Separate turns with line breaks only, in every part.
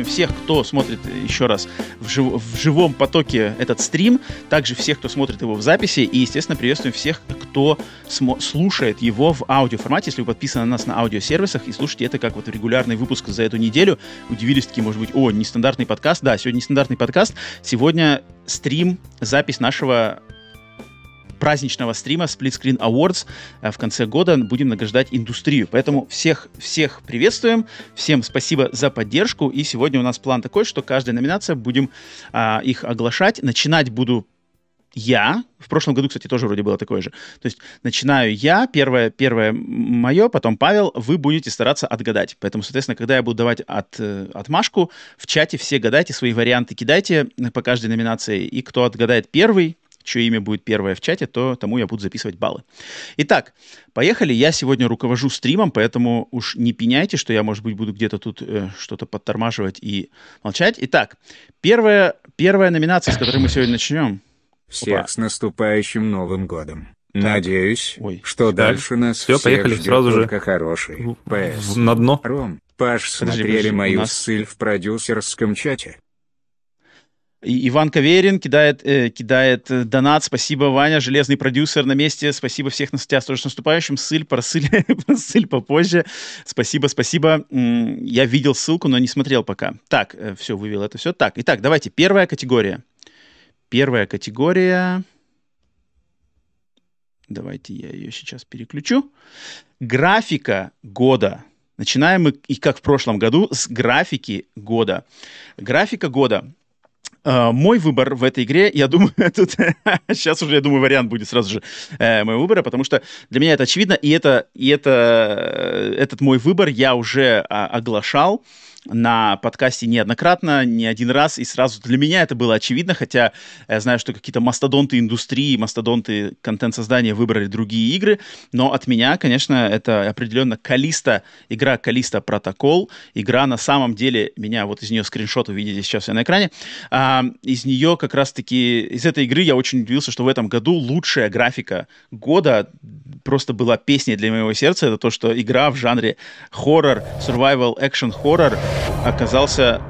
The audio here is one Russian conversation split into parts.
приветствуем всех, кто смотрит еще раз в, жив в живом потоке этот стрим, также всех, кто смотрит его в записи, и, естественно, приветствуем всех, кто слушает его в аудиоформате, если вы подписаны на нас на аудиосервисах и слушаете это как вот регулярный выпуск за эту неделю. Удивились такие, может быть, о, нестандартный подкаст. Да, сегодня нестандартный подкаст. Сегодня стрим, запись нашего праздничного стрима Split Screen Awards э, в конце года будем награждать индустрию. Поэтому всех, всех приветствуем, всем спасибо за поддержку. И сегодня у нас план такой, что каждая номинация будем а, их оглашать. Начинать буду я, в прошлом году, кстати, тоже вроде было такое же. То есть начинаю я, первое, первое мое, потом Павел, вы будете стараться отгадать. Поэтому, соответственно, когда я буду давать от, э, отмашку, в чате все гадайте, свои варианты кидайте по каждой номинации. И кто отгадает первый, чье имя будет первое в чате, то тому я буду записывать баллы. Итак, поехали. Я сегодня руковожу стримом, поэтому уж не пеняйте, что я, может быть, буду где-то тут э, что-то подтормаживать и молчать. Итак, первая, первая номинация, с которой мы сегодня начнем.
Всех Опа. с наступающим Новым годом. Так. Надеюсь, Ой. что да. дальше нас
Все, всех поехали
ждет
сразу
только
же.
хороший.
ПС. На дно.
Ром, Паш, подожди, смотрели подожди, мою нас... ссыль в продюсерском чате?
Иван Каверин кидает, э, кидает э, донат. Спасибо, Ваня, железный продюсер на месте. Спасибо всех на сетях тоже с наступающим. Ссыль, просыль, просыль попозже. Спасибо, спасибо. Я видел ссылку, но не смотрел пока. Так, э, все, вывел это все. Так, итак, давайте. Первая категория. Первая категория. Давайте я ее сейчас переключу. Графика года. Начинаем мы, и как в прошлом году, с графики года. Графика года Uh, мой выбор в этой игре, я думаю, тут сейчас уже, я думаю, вариант будет сразу же uh, моего выбора, потому что для меня это очевидно, и это, и это, этот мой выбор я уже uh, оглашал на подкасте неоднократно, не один раз, и сразу для меня это было очевидно, хотя я знаю, что какие-то мастодонты индустрии, мастодонты контент-создания выбрали другие игры, но от меня, конечно, это определенно Калиста, игра Калиста Протокол, игра на самом деле, меня вот из нее скриншот вы видите сейчас на экране, а, из нее как раз-таки, из этой игры я очень удивился, что в этом году лучшая графика года просто была песней для моего сердца, это то, что игра в жанре хоррор, survival action хоррор оказался...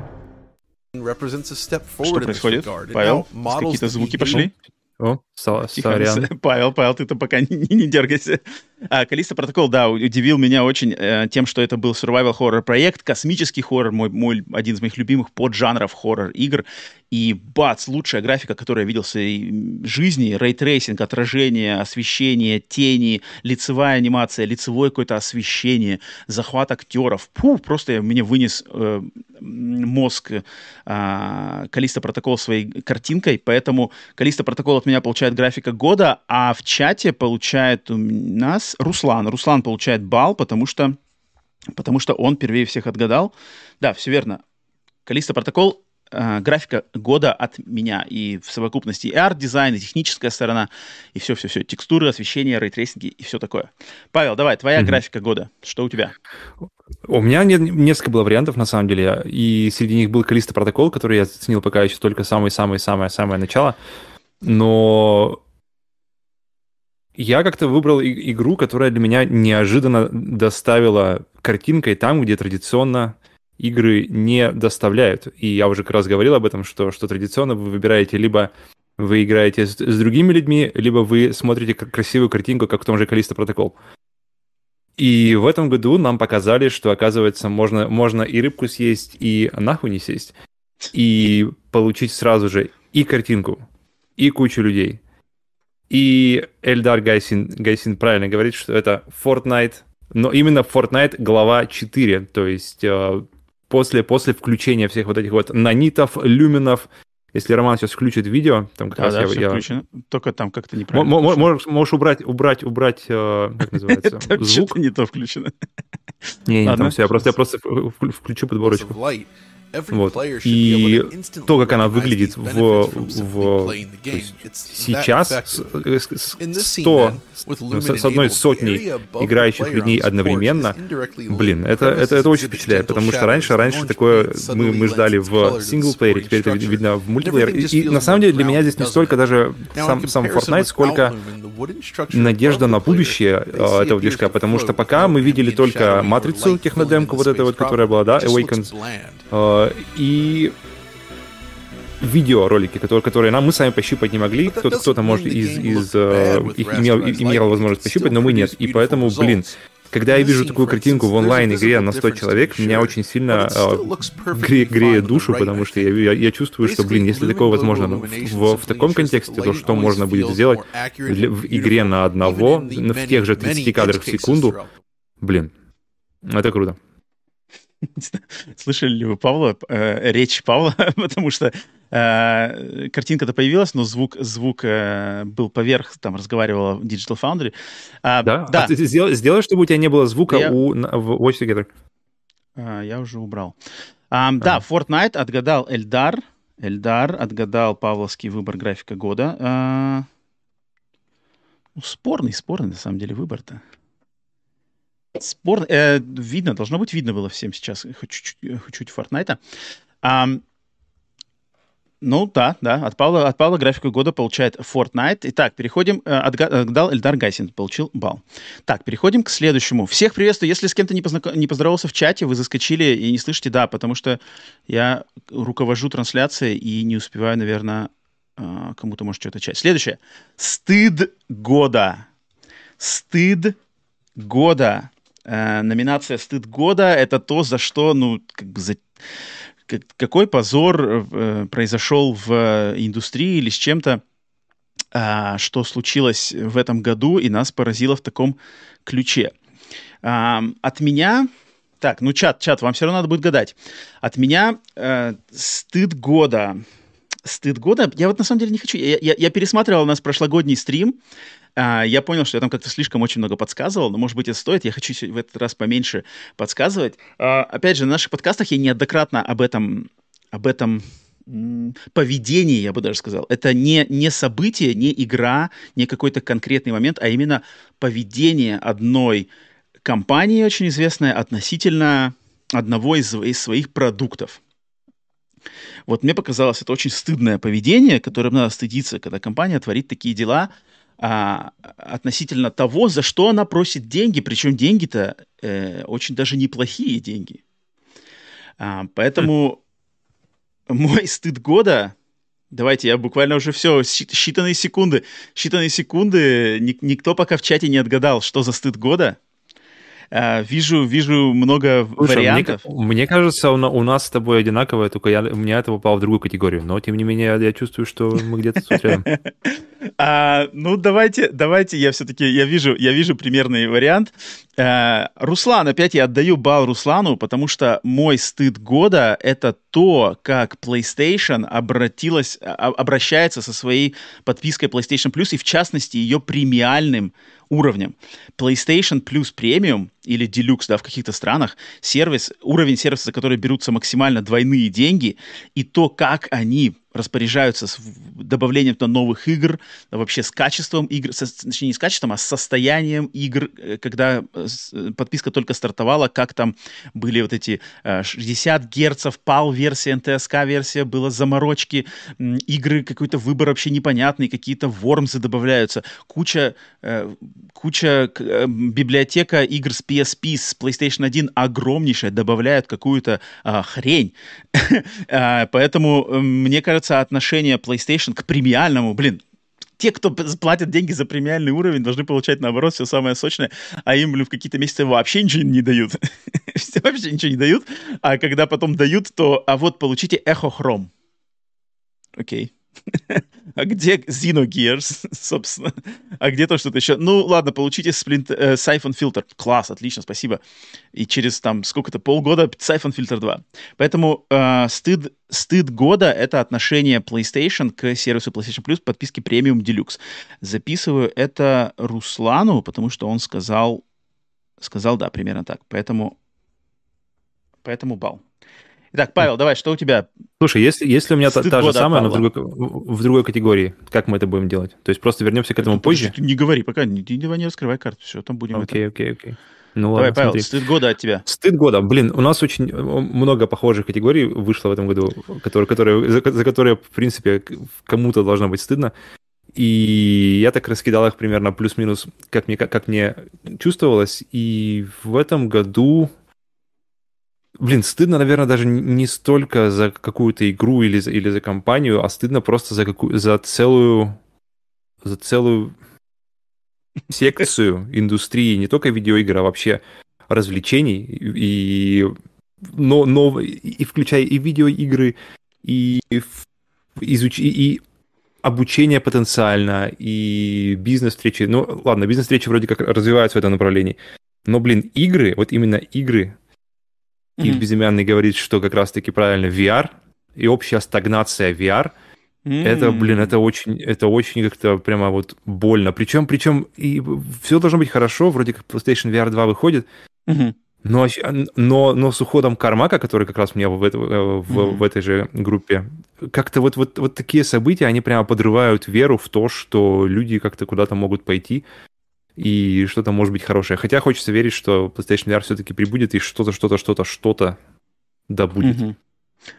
Что происходит? Павел, какие-то звуки пошли?
О, сорян.
Павел, Павел, ты-то пока не, не дергайся. А, Калиста Протокол, да, удивил меня очень э, тем, что это был survival horror проект, космический хоррор, мой, мой один из моих любимых поджанров хоррор игр. И бац, лучшая графика, которую я видел в своей жизни, ray tracing, отражение, освещение, тени, лицевая анимация, лицевое какое-то освещение, захват актеров. Фу, просто меня вынес э, мозг э, Callisto Protocol своей картинкой, поэтому Callisto Protocol от меня получает графика года, а в чате получает у нас Руслан. Руслан получает балл, потому что, потому что он первее всех отгадал. Да, все верно. Callisto Protocol э, графика года от меня. И в совокупности и арт-дизайн, и техническая сторона, и все-все-все. Текстуры, освещение, рейтрейсинги и все такое. Павел, давай, твоя mm-hmm. графика года. Что у тебя?
У меня не, несколько было вариантов, на самом деле. И среди них был Callisto Protocol, который я оценил пока еще только самое-самое-самое-самое начало. Но я как-то выбрал игру, которая для меня неожиданно доставила картинкой там, где традиционно игры не доставляют. И я уже как раз говорил об этом, что, что традиционно вы выбираете либо вы играете с, с другими людьми, либо вы смотрите красивую картинку, как в том же Калиста Протокол. И в этом году нам показали, что, оказывается, можно, можно и рыбку съесть, и нахуй не сесть. И получить сразу же и картинку, и кучу людей. И Эльдар Гайсин, Гайсин правильно говорит, что это Fortnite, но именно Fortnite глава 4, то есть э, после, после включения всех вот этих вот нанитов, люминов, если Роман сейчас включит видео, там как да, раз
да,
я...
Все
я...
включено. Только там как-то неправильно.
М- можешь, можешь убрать, убрать, убрать, э, как называется, звук.
не то включено.
Не, не, там все, я просто, я просто включу подборочку. Вот. И то, как она выглядит в, в сейчас, с, с, 100, с одной сотней играющих людей одновременно, блин, это, это, это очень впечатляет, потому что раньше, раньше такое мы, мы ждали в синглплеере, теперь это видно в мультиплеере. И, и на самом деле для меня здесь не столько даже сам, сам Fortnite, сколько надежда на будущее э, этого движка, потому что пока мы видели только матрицу технодемку, вот эту вот, которая была, да, Awakens, э, Э, и видеоролики, которые, которые нам мы сами пощупать не могли. Кто-то, кто-то может из, из э, их имел, имел возможность пощупать, но мы нет. И поэтому, блин, когда я вижу такую картинку в онлайн-игре на 100 человек, меня очень сильно э, гре, греет душу, потому что я, я, я чувствую, что, блин, если такое возможно в, в, в таком контексте, то что можно будет сделать в игре на одного, в тех же 30 кадрах в секунду, блин, это круто.
Слышали ли вы Павла, э, речь Павла, потому что э, картинка-то появилась, но звук, звук э, был поверх, там разговаривала Digital Foundry.
А, да? да. А ты сделай, сделай, чтобы у тебя не было звука я... у, в Watch Together.
А, я уже убрал. А, а. Да, Fortnite отгадал Эльдар. Эльдар отгадал павловский выбор графика года. А, ну, спорный, спорный, на самом деле, выбор-то. Спорно. Э, видно, должно быть видно было всем сейчас, хоть чуть-чуть, хоть чуть Фортнайта. А, ну да, да, от Павла, от Павла графику года получает Fortnite. Итак, переходим, э, отгадал Эльдар Гайсин, получил балл. Так, переходим к следующему. Всех приветствую. Если с кем-то не, познак... не поздоровался в чате, вы заскочили и не слышите, да, потому что я руковожу трансляцией и не успеваю, наверное, э, кому-то может что-то чать. Следующее. Стыд года. Стыд года. Э, номинация «Стыд года» — это то, за что, ну, как бы за... какой позор э, произошел в индустрии или с чем-то, э, что случилось в этом году и нас поразило в таком ключе. Э, от меня... Так, ну чат, чат, вам все равно надо будет гадать. От меня э, «Стыд года» стыд года. Я вот на самом деле не хочу. Я, я, я пересматривал у нас прошлогодний стрим, а, я понял, что я там как-то слишком очень много подсказывал, но, может быть, это стоит. Я хочу в этот раз поменьше подсказывать. А, опять же, на наших подкастах я неоднократно об этом, об этом поведении, я бы даже сказал. Это не, не событие, не игра, не какой-то конкретный момент, а именно поведение одной компании, очень известной, относительно одного из, из своих продуктов. Вот мне показалось, это очень стыдное поведение, которым надо стыдиться, когда компания творит такие дела, а, относительно того, за что она просит деньги, причем деньги-то э, очень даже неплохие деньги. А, поэтому мой стыд года, давайте я буквально уже все, считанные секунды, считанные секунды, никто пока в чате не отгадал, что за стыд года. Uh, вижу, вижу много Слушай, вариантов.
Мне, мне кажется, у, у нас с тобой одинаковое, только я, у меня это попало в другую категорию. Но, тем не менее, я, я чувствую, что мы где-то тут рядом.
А, ну, давайте, давайте я все-таки, я вижу, я вижу примерный вариант. А, Руслан, опять я отдаю бал Руслану, потому что мой стыд года — это то, как PlayStation обратилась, а, обращается со своей подпиской PlayStation Plus, и в частности ее премиальным уровнем. PlayStation Plus Premium или Deluxe, да, в каких-то странах, сервис, уровень сервиса, за который берутся максимально двойные деньги, и то, как они распоряжаются с добавлением то новых игр, вообще с качеством игр, со, точнее не с качеством, а с состоянием игр, э, когда э, э, подписка только стартовала, как там были вот эти 60 герцов, PAL-версия, NTSK-версия, было заморочки, игры, какой-то выбор вообще непонятный, какие-то вормсы добавляются, куча, куча библиотека игр с PSP, с PlayStation 1 огромнейшая, добавляют какую-то хрень. Поэтому, мне кажется, кажется, отношение PlayStation к премиальному, блин, те, кто платят деньги за премиальный уровень, должны получать, наоборот, все самое сочное, а им блин, в какие-то месяцы вообще ничего не дают. вообще ничего не дают. А когда потом дают, то, а вот получите Chrome. Окей. а где Xenogears, собственно? А где то что-то еще? Ну, ладно, получите Splint, э, Siphon Filter. Класс, отлично, спасибо. И через там сколько-то полгода Siphon Filter 2. Поэтому э, стыд, стыд года — это отношение PlayStation к сервису PlayStation Plus подписки Premium Deluxe. Записываю это Руслану, потому что он сказал, сказал, да, примерно так. Поэтому, поэтому бал. Итак, Павел, давай, что у тебя?
Слушай, если, если у меня та, та же самая, но в другой, в другой категории, как мы это будем делать? То есть просто вернемся к этому это, позже?
Ты не говори пока, не, давай не раскрывай карту, все, там будем
Окей, окей, окей.
Ну, Давай, ладно, Павел, смотри. стыд года от тебя.
Стыд года. Блин, у нас очень много похожих категорий вышло в этом году, которые, которые, за, за которые, в принципе, кому-то должно быть стыдно. И я так раскидал их примерно плюс-минус, как мне, как, как мне чувствовалось. И в этом году блин, стыдно, наверное, даже не столько за какую-то игру или, или за компанию, а стыдно просто за, какую, за целую за целую секцию индустрии, не только видеоигр, а вообще развлечений, и, но, но, и включая и видеоигры, и, изуч, и обучение потенциально, и бизнес-встречи. Ну, ладно, бизнес-встречи вроде как развиваются в этом направлении. Но, блин, игры, вот именно игры, mm-hmm. и Безымянный говорит, что как раз-таки правильно VR, и общая стагнация VR — Mm. Это, блин, это очень, это очень как-то прямо вот больно. Причем, причем и все должно быть хорошо, вроде как PlayStation VR 2 выходит, mm-hmm. но, но, но с уходом Кармака, который как раз у меня в, это, в, mm-hmm. в этой же группе, как-то вот, вот, вот такие события, они прямо подрывают веру в то, что люди как-то куда-то могут пойти и что-то может быть хорошее. Хотя хочется верить, что PlayStation VR все-таки прибудет и что-то, что-то, что-то, что-то да будет. Mm-hmm.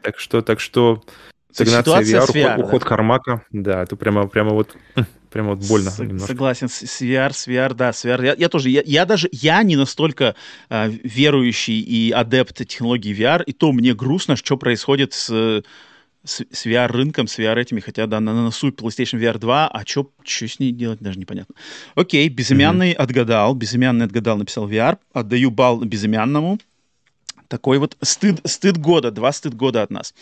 Так что, так что Стагнация VR, VR, уход, да. уход Кармака, да, это прямо, прямо вот, прямо вот больно.
С, согласен, с, с VR, с VR, да, с VR. Я, я тоже, я, я даже, я не настолько э, верующий и адепт технологии VR, и то мне грустно, что происходит с, с, с VR-рынком, с VR этими, хотя, да, на, на носу PlayStation VR 2, а что с ней делать, даже непонятно. Окей, Безымянный mm-hmm. отгадал, Безымянный отгадал, написал VR, отдаю балл Безымянному, такой вот стыд, стыд года, два стыд года от нас.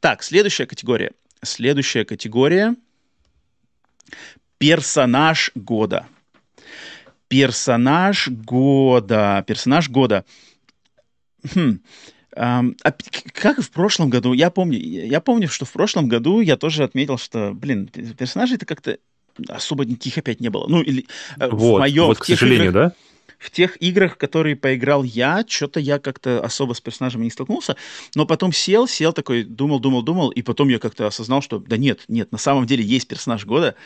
Так, следующая категория. Следующая категория. Персонаж года. Персонаж года. Персонаж года. Хм. А как в прошлом году, я помню, я помню, что в прошлом году я тоже отметил, что, блин, персонажей это как-то особо никаких опять не было. Ну, или
э, вот, в моем... Вот, к сожалению, играх, да?
в тех играх, которые поиграл я, что-то я как-то особо с персонажами не столкнулся, но потом сел, сел такой, думал, думал, думал, и потом я как-то осознал, что да нет, нет, на самом деле есть персонаж года,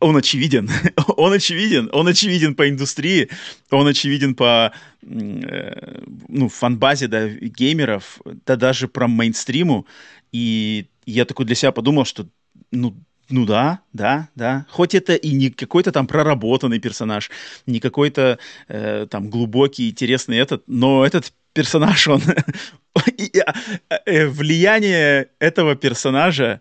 он очевиден, он очевиден, он очевиден по индустрии, он очевиден по э, ну, фанбазе да, геймеров, да даже про мейнстриму, и я такой для себя подумал, что ну ну да, да, да. Хоть это и не какой-то там проработанный персонаж, не какой-то э, там глубокий, интересный этот, но этот персонаж, он... А, э, влияние этого персонажа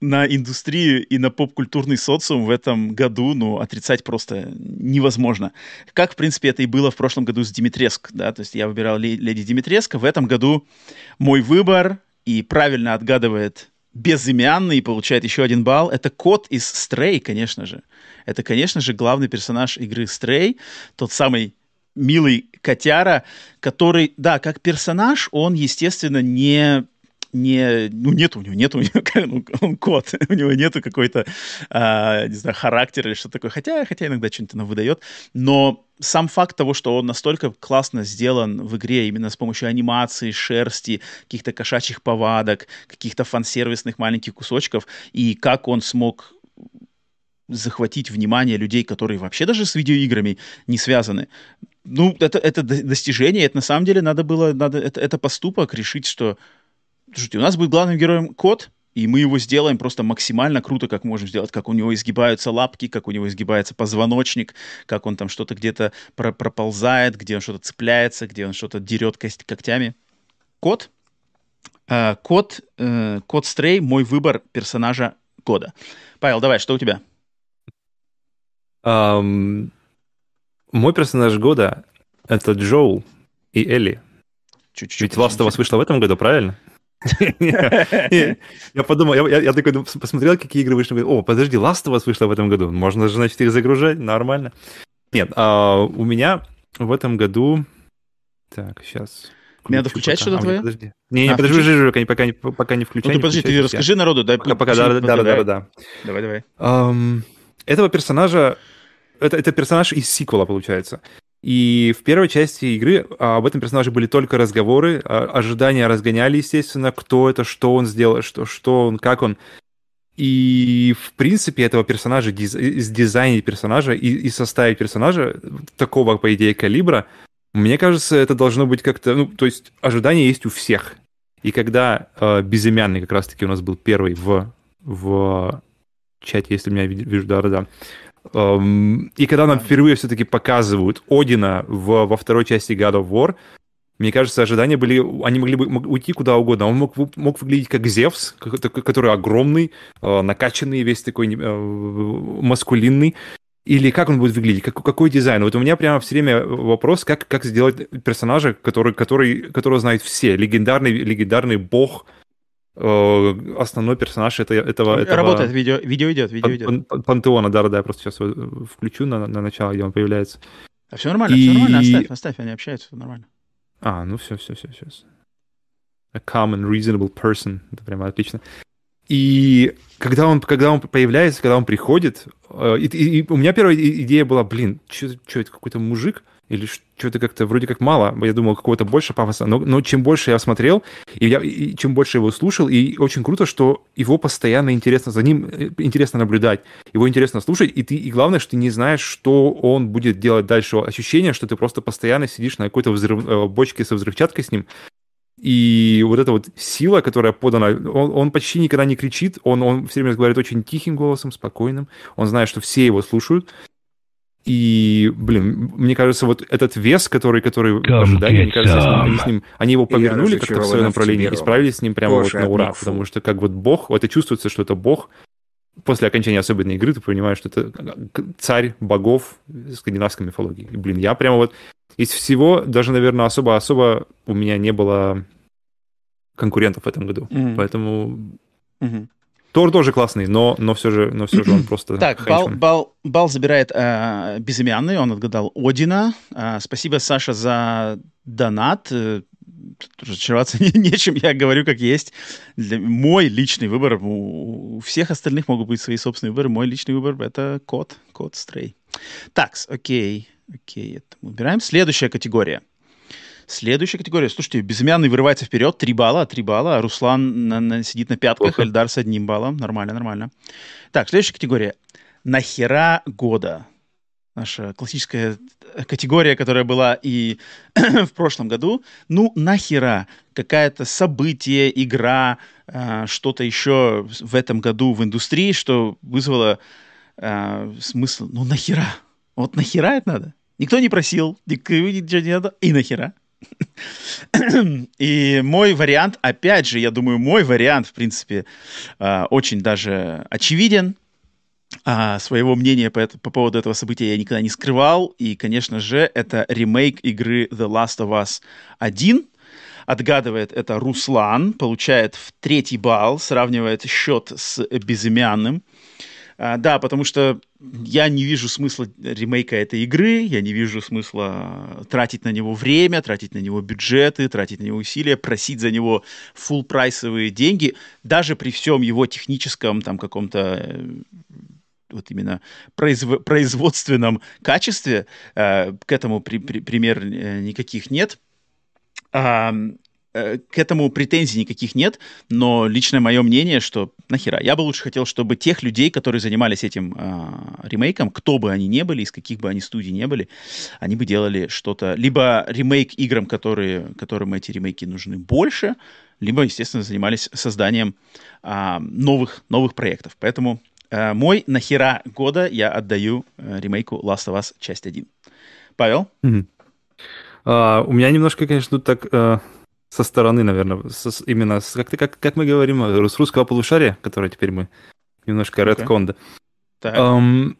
на индустрию и на поп-культурный социум в этом году, ну, отрицать просто невозможно. Как, в принципе, это и было в прошлом году с Димитреск, да, то есть я выбирал Леди Димитреска. В этом году мой выбор и правильно отгадывает безымянный и получает еще один балл. Это кот из Stray, конечно же. Это, конечно же, главный персонаж игры Stray, тот самый милый котяра, который, да, как персонаж, он, естественно, не не, ну, нет у него, нет у него, ну, он кот, у него нету какой-то, а, не знаю, характера или что такое, хотя, хотя иногда что-нибудь она выдает, но сам факт того, что он настолько классно сделан в игре именно с помощью анимации, шерсти, каких-то кошачьих повадок, каких-то фан-сервисных маленьких кусочков, и как он смог захватить внимание людей, которые вообще даже с видеоиграми не связаны. Ну, это, это достижение, это на самом деле надо было, надо, это, это поступок решить, что Слушайте, у нас будет главным героем кот, и мы его сделаем просто максимально круто, как можем сделать, как у него изгибаются лапки, как у него изгибается позвоночник, как он там что-то где-то про проползает, где он что-то цепляется, где он что-то дерет кость когтями. Кот, э, кот, э, кот Стрей, мой выбор персонажа года. Павел, давай, что у тебя?
Um, мой персонаж года это Джоул и Элли. Чуть-чуть. Ведь Last of Us вышла в этом году, правильно? Я подумал, я такой посмотрел, какие игры вышли. О, подожди, Last of Us вышла в этом году. Можно же, значит, их загружать, нормально. Нет, а, у меня в этом году... Так, сейчас...
Мне надо включать что-то а, твое?
Подожди. Не, не, а, подожди, подожди, пока, пока, не, пока не включай.
Ну ты подожди, ты расскажи народу, дай.
Пока, пока, да, да, да, да,
Давай, давай.
Этого персонажа, это, это персонаж из сиквела, получается. И в первой части игры а, об этом персонаже были только разговоры, а, ожидания разгоняли, естественно, кто это, что он сделал, что, что он, как он. И, в принципе, этого персонажа, диз, дизайнить персонажа и, и составить персонажа такого, по идее, калибра, мне кажется, это должно быть как-то... Ну, то есть ожидания есть у всех. И когда э, безымянный как раз-таки у нас был первый в, в чате, если меня вижу, да-да-да, и когда нам впервые все-таки показывают Одина в, во второй части God of War, Мне кажется, ожидания были, они могли бы уйти куда угодно. Он мог, мог выглядеть как Зевс, который огромный, э, накачанный, весь такой э, маскулинный. Или как он будет выглядеть, как, какой дизайн? Вот у меня прямо все время вопрос, как, как сделать персонажа, который, который, которого знают все. Легендарный, легендарный бог, основной персонаж этого... этого
Работает, видео, видео идет, видео идет.
Пан, пантеона, да-да-да, я просто сейчас включу на, на начало, где он появляется.
А все нормально, И... все нормально, оставь, оставь, они общаются, все нормально.
А, ну все, все, все, сейчас. A common, reasonable person. Это прямо отлично. И когда он, когда он появляется, когда он приходит, э, и, и, и у меня первая идея была, блин, что это какой-то мужик? Или что-то как-то вроде как мало. Я думал, какого-то больше пафоса. Но, но чем больше я смотрел, и, я, и чем больше его слушал, и очень круто, что его постоянно интересно, за ним э, интересно наблюдать, его интересно слушать, и ты, и главное, что ты не знаешь, что он будет делать дальше. Ощущение, что ты просто постоянно сидишь на какой-то взрыв, э, бочке со взрывчаткой с ним, и вот эта вот сила, которая подана, он, он почти никогда не кричит, он, он все время говорит очень тихим голосом, спокойным, он знает, что все его слушают, и, блин, мне кажется, вот этот вес, который, который в ожидании, мне кажется, они, с ним, они его повернули как-то в свое направление и справились с ним прямо вот на ура. Потому что как вот бог, вот это чувствуется, что это бог. После окончания особенной игры ты понимаешь, что это царь богов скандинавской мифологии. И, блин, я прямо вот из всего, даже, наверное, особо-особо у меня не было конкурентов в этом году. Mm-hmm. Поэтому mm-hmm. Тор тоже классный, но, но, все же, но все же он просто...
Так, бал, бал, бал забирает э, безымянный, он отгадал Одина. Э, спасибо, Саша, за донат. Разочароваться не, нечем, я говорю как есть. Для, мой личный выбор, у, у всех остальных могут быть свои собственные выборы, мой личный выбор — это кот, кот Стрей. Так, окей, окей, это мы убираем. Следующая категория. Следующая категория. Слушайте, безымянный вырывается вперед, 3 балла, 3 балла. А Руслан на, на, сидит на пятках, Плохо. Эльдар с одним баллом. Нормально, нормально. Так, следующая категория. Нахера года? Наша классическая категория, которая была и в прошлом году. Ну, нахера какая-то событие, игра, э, что-то еще в этом году в индустрии, что вызвало э, смысл. Ну, нахера? Вот нахера это надо? Никто не просил, никто не надо, и нахера? И мой вариант, опять же, я думаю, мой вариант, в принципе, а, очень даже очевиден. А своего мнения по, по поводу этого события я никогда не скрывал. И, конечно же, это ремейк игры The Last of Us 1. Отгадывает это Руслан, получает в третий балл, сравнивает счет с безымянным. А, да, потому что я не вижу смысла ремейка этой игры, я не вижу смысла тратить на него время, тратить на него бюджеты, тратить на него усилия, просить за него full прайсовые деньги, даже при всем его техническом там каком-то э, вот именно произв... производственном качестве, э, к этому при... При... пример э, никаких нет. Э, к этому претензий никаких нет, но личное мое мнение, что нахера. Я бы лучше хотел, чтобы тех людей, которые занимались этим э, ремейком, кто бы они ни были, из каких бы они студий не были, они бы делали что-то, либо ремейк играм, которые, которым эти ремейки нужны больше, либо, естественно, занимались созданием э, новых, новых проектов. Поэтому мой нахера года я отдаю э, ремейку Last of Us часть 1. Павел?
Mm-hmm. Uh, у меня немножко, конечно, тут так... Uh со стороны, наверное, со, именно, с, как, как, как мы говорим, с русского полушария, которое теперь мы немножко редконда. Okay. Эм,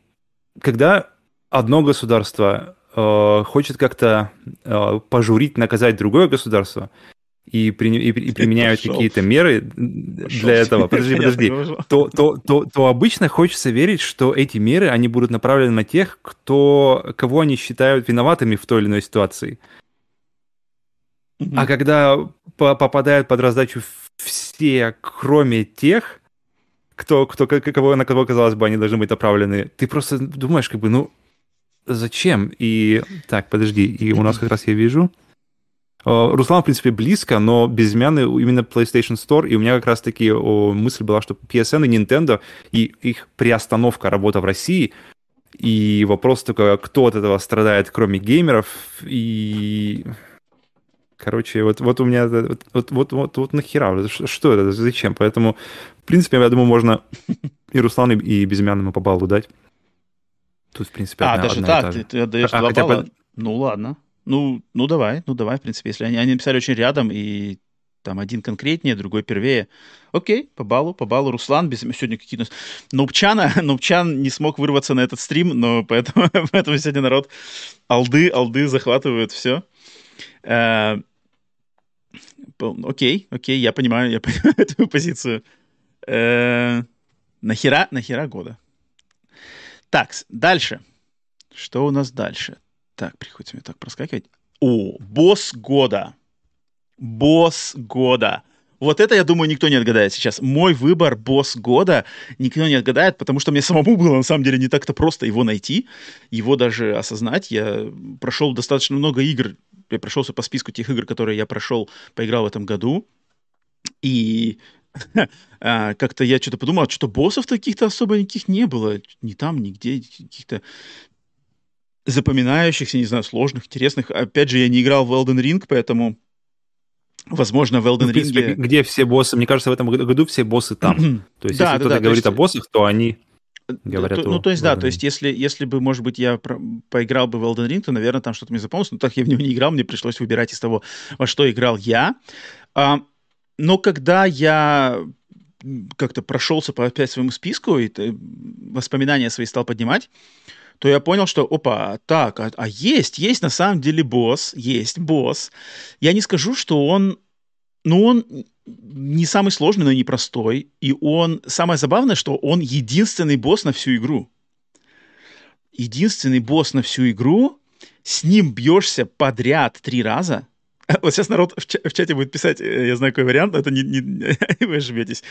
когда одно государство э, хочет как-то э, пожурить, наказать другое государство, и, при, и, и применяют какие-то меры Пошел. для этого, подожди, подожди, то, то, то, то обычно хочется верить, что эти меры, они будут направлены на тех, кто, кого они считают виноватыми в той или иной ситуации. А когда попадают под раздачу все, кроме тех, кто, кто, кого, на кого, казалось бы, они должны быть направлены, ты просто думаешь, как бы, ну, зачем? И так, подожди, и у нас как раз я вижу. Руслан, в принципе, близко, но безымянный именно PlayStation Store, и у меня как раз-таки мысль была, что PSN и Nintendo, и их приостановка работы в России, и вопрос только, кто от этого страдает, кроме геймеров, и Короче, вот, вот у меня вот, вот, вот, вот, вот нахера, что это, зачем? Поэтому, в принципе, я думаю, можно и Руслану, и Безымянному по баллу дать. Тут, в принципе,
А, одна, даже одна так, ты, ты отдаешь а, два балла? По... Ну, ладно. Ну, ну давай, ну давай, в принципе, если они, они написали очень рядом, и там один конкретнее, другой первее. Окей, по баллу, по баллу. Руслан, без сегодня какие-то... Нубчана, Нубчан не смог вырваться на этот стрим, но поэтому, поэтому сегодня народ алды, алды захватывают все. Э, окей, окей, я понимаю, я понимаю эту позицию. Э, нахера, нахера года. Так, дальше. Что у нас дальше? Так, приходится мне так проскакивать. О, босс года. Босс года. Вот это, я думаю, никто не отгадает сейчас. Мой выбор босс года никто не отгадает, потому что мне самому было, на самом деле, не так-то просто его найти, его даже осознать. Я прошел достаточно много игр, я прошелся по списку тех игр, которые я прошел, поиграл в этом году, и а, как-то я что-то подумал, что боссов таких-то особо никаких не было, ни там, нигде, каких-то запоминающихся, не знаю, сложных, интересных. Опять же, я не играл в Elden Ring, поэтому, возможно, в Elden ну, в принципе, Ring...
Где все боссы? Мне кажется, в этом году все боссы там. то есть, да, если да, кто-то да, говорит есть... о боссах, то они э, говорят
то,
о...
Ну, то есть, да, то есть, если, если бы, может быть, я про... поиграл бы в Elden Ring, то, наверное, там что-то мне запомнилось, но так я в него не играл, мне пришлось выбирать из того, во что играл я. А, но когда я как-то прошелся по опять своему списку и воспоминания свои стал поднимать, то я понял, что, опа, так, а, а есть, есть на самом деле босс, есть босс. Я не скажу, что он, ну, он не самый сложный, но и непростой. И он, самое забавное, что он единственный босс на всю игру. Единственный босс на всю игру, с ним бьешься подряд три раза. Вот сейчас народ в, ча- в чате будет писать, э, я знаю, какой вариант, но это не, не вы ошибетесь.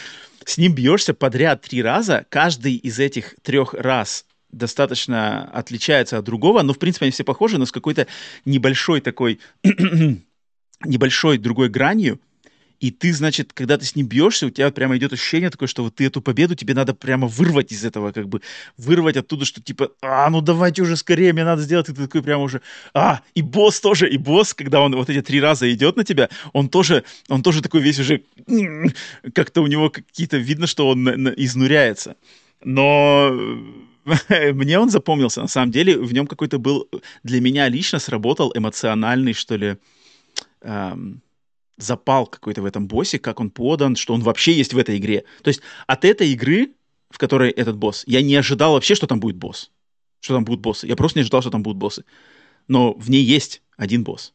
С ним бьешься подряд три раза, каждый из этих трех раз достаточно отличается от другого, но, в принципе, они все похожи, но с какой-то небольшой такой, небольшой другой гранью, и ты, значит, когда ты с ним бьешься, у тебя прямо идет ощущение такое, что вот ты эту победу, тебе надо прямо вырвать из этого, как бы, вырвать оттуда, что типа, а, ну давайте уже скорее, мне надо сделать, и ты такой прямо уже, а, и босс тоже, и босс, когда он вот эти три раза идет на тебя, он тоже, он тоже такой весь уже, как-то у него какие-то, видно, что он изнуряется. Но мне он запомнился, на самом деле, в нем какой-то был, для меня лично сработал эмоциональный, что ли, эм, запал какой-то в этом боссе, как он подан, что он вообще есть в этой игре. То есть от этой игры, в которой этот босс, я не ожидал вообще, что там будет босс, что там будут боссы. Я просто не ожидал, что там будут боссы. Но в ней есть один босс.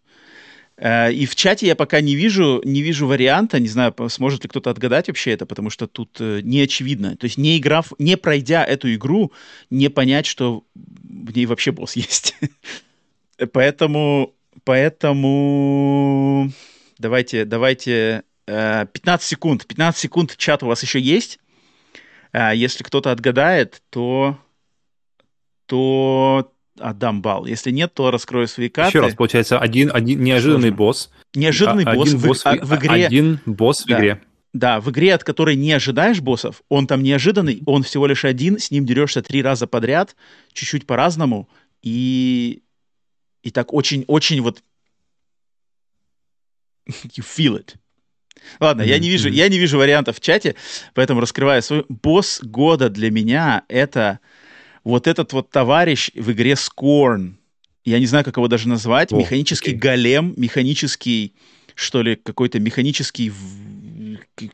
Э, и в чате я пока не вижу, не вижу варианта, не знаю, сможет ли кто-то отгадать вообще это, потому что тут э, не очевидно. То есть не играв, не пройдя эту игру, не понять, что в ней вообще босс есть. поэтому, поэтому давайте, давайте 15 э, секунд. 15 секунд чат у вас еще есть. Если кто-то отгадает, то то отдам балл. Если нет, то раскрою свои карты.
Еще раз, получается, один, один неожиданный Сложно. босс.
Неожиданный а, босс, один в, босс в, а, в игре.
Один босс в
да.
игре.
Да, в игре, от которой не ожидаешь боссов, он там неожиданный, он всего лишь один, с ним дерешься три раза подряд, чуть-чуть по-разному, и, и так очень-очень вот you feel it. Ладно, mm-hmm. я не вижу, я не вижу вариантов в чате, поэтому раскрываю свой босс года для меня это вот этот вот товарищ в игре Scorn, я не знаю, как его даже назвать, О, механический окей. голем, механический, что ли, какой-то механический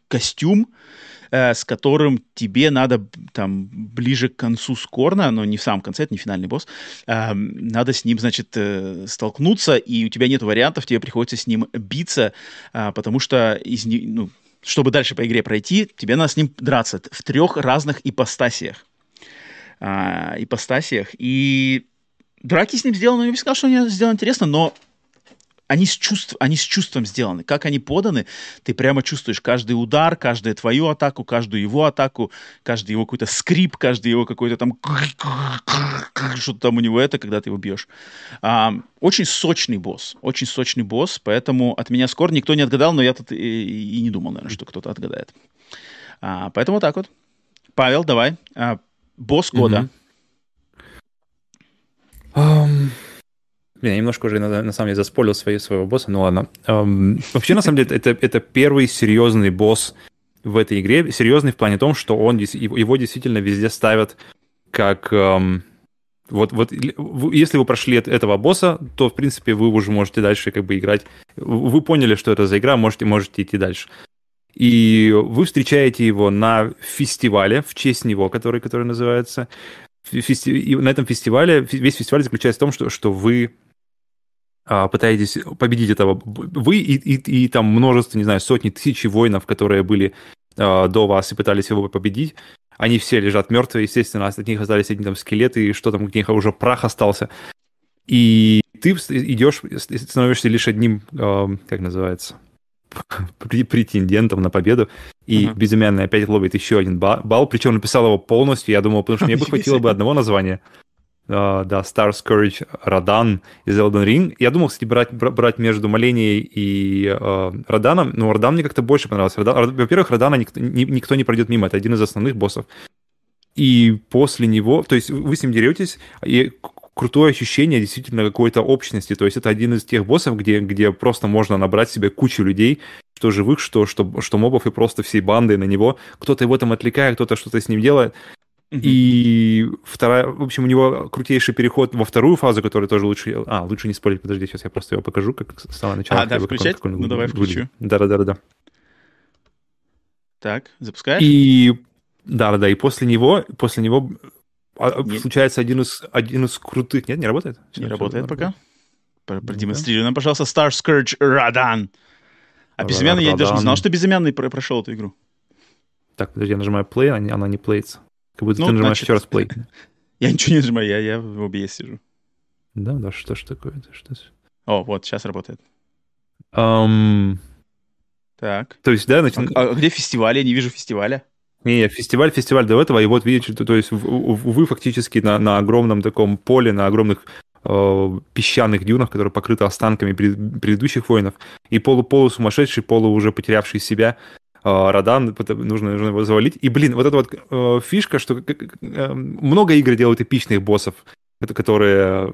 костюм, э, с которым тебе надо там ближе к концу Скорна, но не в самом конце, это не финальный босс, э, надо с ним, значит, э, столкнуться, и у тебя нет вариантов, тебе приходится с ним биться, э, потому что из, ну, чтобы дальше по игре пройти, тебе надо с ним драться в трех разных ипостасиях а, ипостасиях. И драки с ним сделаны, я бы сказал, что они сделаны интересно, но они с, чувств, они с чувством сделаны. Как они поданы, ты прямо чувствуешь каждый удар, каждую твою атаку, каждую его атаку, каждый его какой-то скрип, каждый его какой-то там... Что-то там у него это, когда ты его бьешь. А, очень сочный босс. Очень сочный босс, поэтому от меня скоро никто не отгадал, но я тут и, и не думал, наверное, что кто-то отгадает. А, поэтому так вот. Павел, давай. А, Босс года.
Um, я немножко уже на, на самом деле заспорил свои, своего босса, ну ладно. Um, вообще, на самом деле, это, это первый серьезный босс в этой игре. Серьезный в плане том, что он, его действительно везде ставят как, um, Вот, вот если вы прошли этого босса, то, в принципе, вы уже можете дальше как бы играть. Вы поняли, что это за игра, можете, можете идти дальше. И вы встречаете его на фестивале в честь него, который, который называется. Фести... И на этом фестивале, весь фестиваль заключается в том, что, что вы а, пытаетесь победить этого. Вы и, и, и там множество, не знаю, сотни, тысячи воинов, которые были а, до вас и пытались его победить. Они все лежат мертвые, естественно, от них остались одни там скелеты, и что там, у них уже прах остался. И ты идешь, становишься лишь одним, э, как называется, претендентом на победу, и uh-huh. безымянный опять ловит еще один балл, причем написал его полностью, я думал, потому что мне бы хватило бы одного названия. Uh, да, Star Scourge Радан из Elden Ring. Я думал, кстати, брать, брать между Моленией и uh, Раданом, но Радан мне как-то больше понравился. Радан, во-первых, Радана никто, ни, никто не пройдет мимо, это один из основных боссов. И после него, то есть вы с ним деретесь, и крутое ощущение действительно какой-то общности. То есть это один из тех боссов, где, где просто можно набрать себе кучу людей, что живых, что, что, что мобов, и просто всей бандой на него. Кто-то его там отвлекает, кто-то что-то с ним делает. И вторая, в общем, у него крутейший переход во вторую фазу, которая тоже лучше... А, лучше не спорить, подожди, сейчас я просто его покажу, как с самого начала.
А, да, включать? Как он, как он ну, давай включу.
Да-да-да-да.
Так, запускаешь?
И... Да-да-да, и после него, после него а, случается один из, один из крутых... Нет, не работает?
Не все, работает все, пока. Продемонстрируй нам, пожалуйста, Star Scourge Радан. А безымянный, я даже не знал, что безымянный прошел эту игру.
Так, подожди, я нажимаю play, она не плеится. Как будто ну, ты нажимаешь значит... еще раз play.
Я ничего не нажимаю, я, я в OBS сижу.
Да, да, что ж такое? Что...
О, вот, сейчас работает.
Um...
Так.
То есть, да,
нач... а, а где фестиваль? Я не вижу фестиваля.
Не, фестиваль, фестиваль до этого, и вот видите, то, то есть вы фактически на, на огромном таком поле, на огромных э, песчаных дюнах, которые покрыты останками пред, предыдущих воинов, и полу, полу сумасшедший, полу уже потерявший себя э, Радан, нужно, нужно его завалить. И, блин, вот эта вот э, фишка, что э, много игр делают эпичных боссов, которые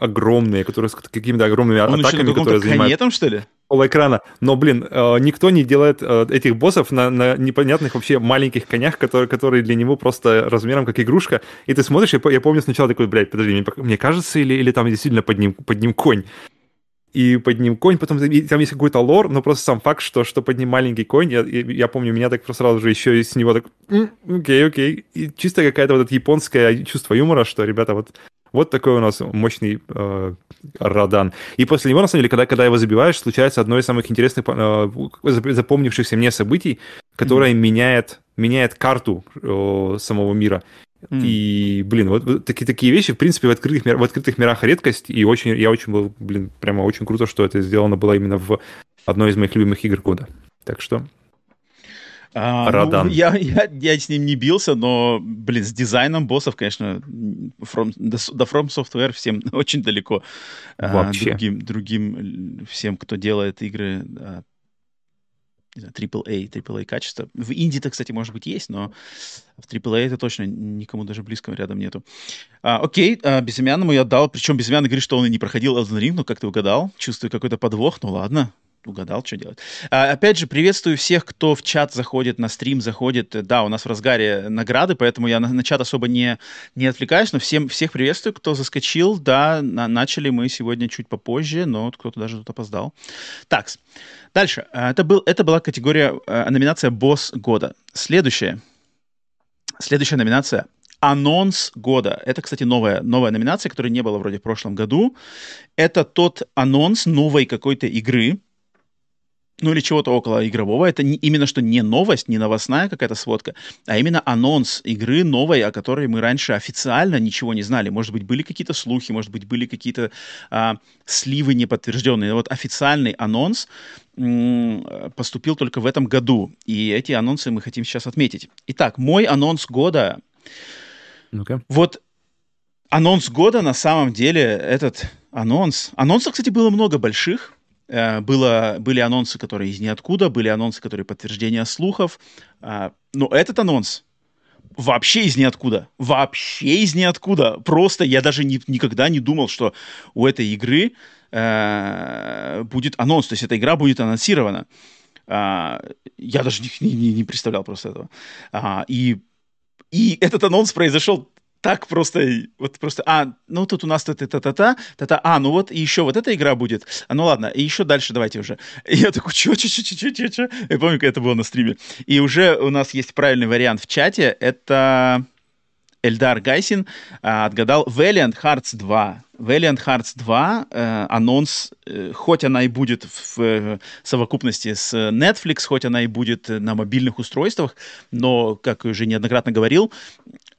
огромные, которые с какими-то огромными Он атаками, которые занимают...
там, что ли?
пол экрана. Но, блин, э, никто не делает э, этих боссов на, на непонятных вообще маленьких конях, которые, которые для него просто размером как игрушка. И ты смотришь, я, я помню сначала такой, блядь, подожди, мне, мне кажется, или, или там действительно под ним, под ним конь? И под ним конь, потом там есть какой-то лор, но просто сам факт, что, что под ним маленький конь, я, я помню, меня так просто сразу же еще с него так, окей, окей. И чисто какая-то вот это японское чувство юмора, что, ребята, вот вот такой у нас мощный э, радан. И после него, на самом деле, когда, когда его забиваешь, случается одно из самых интересных, э, запомнившихся мне событий, которое mm. меняет, меняет карту э, самого мира. Mm. И, блин, вот такие, такие вещи, в принципе, в открытых, в открытых мирах редкость, и очень, я очень был, блин, прямо очень круто, что это сделано было именно в одной из моих любимых игр года. Так что
а. Ну, я, я, я с ним не бился, но, блин, с дизайном боссов, конечно, from, до, до From Software всем очень далеко.
А, Вообще.
А, другим, другим всем, кто делает игры а, AAA, AAA качество. В Индии-то, кстати, может быть, есть, но в AAA это точно никому даже близкого рядом нету. А, окей, а, Безымянному я дал, причем Безымянный говорит, что он и не проходил Elden Ring, но как ты угадал? Чувствую какой-то подвох, ну ладно, угадал, что делать. А, опять же, приветствую всех, кто в чат заходит, на стрим заходит. Да, у нас в разгаре награды, поэтому я на, на чат особо не, не отвлекаюсь, но всем, всех приветствую, кто заскочил. Да, на, начали мы сегодня чуть попозже, но кто-то даже тут опоздал. Так, дальше. А, это, был, это была категория, а, номинация «Босс года». Следующая. Следующая номинация анонс года. Это, кстати, новая, новая номинация, которой не было вроде в прошлом году. Это тот анонс новой какой-то игры, ну или чего-то около игрового. Это не, именно что не новость, не новостная какая-то сводка, а именно анонс игры новой, о которой мы раньше официально ничего не знали. Может быть, были какие-то слухи, может быть, были какие-то а, сливы неподтвержденные. Вот официальный анонс поступил только в этом году, и эти анонсы мы хотим сейчас отметить. Итак, мой анонс года.
Ну-ка.
Вот анонс года на самом деле этот анонс. Анонсов, кстати, было много больших. Э, было, были анонсы, которые из ниоткуда, были анонсы, которые подтверждения слухов. А, но этот анонс вообще из ниоткуда. Вообще из ниоткуда. Просто я даже не, никогда не думал, что у этой игры э, будет анонс. То есть эта игра будет анонсирована. А, я даже не, не, не представлял просто этого. А, и, и этот анонс произошел так просто, вот просто, а, ну тут у нас та-та-та-та, та-та, а, ну вот, и еще вот эта игра будет, а, ну ладно, и еще дальше давайте уже. И я такой, чё, чё, чё, чё, чё, чё, я помню, как это было на стриме. И уже у нас есть правильный вариант в чате, это Эльдар Гайсин а, отгадал Valiant Hearts 2. Valiant Hearts 2 э, анонс, э, хоть она и будет в э, совокупности с Netflix, хоть она и будет на мобильных устройствах, но, как уже неоднократно говорил,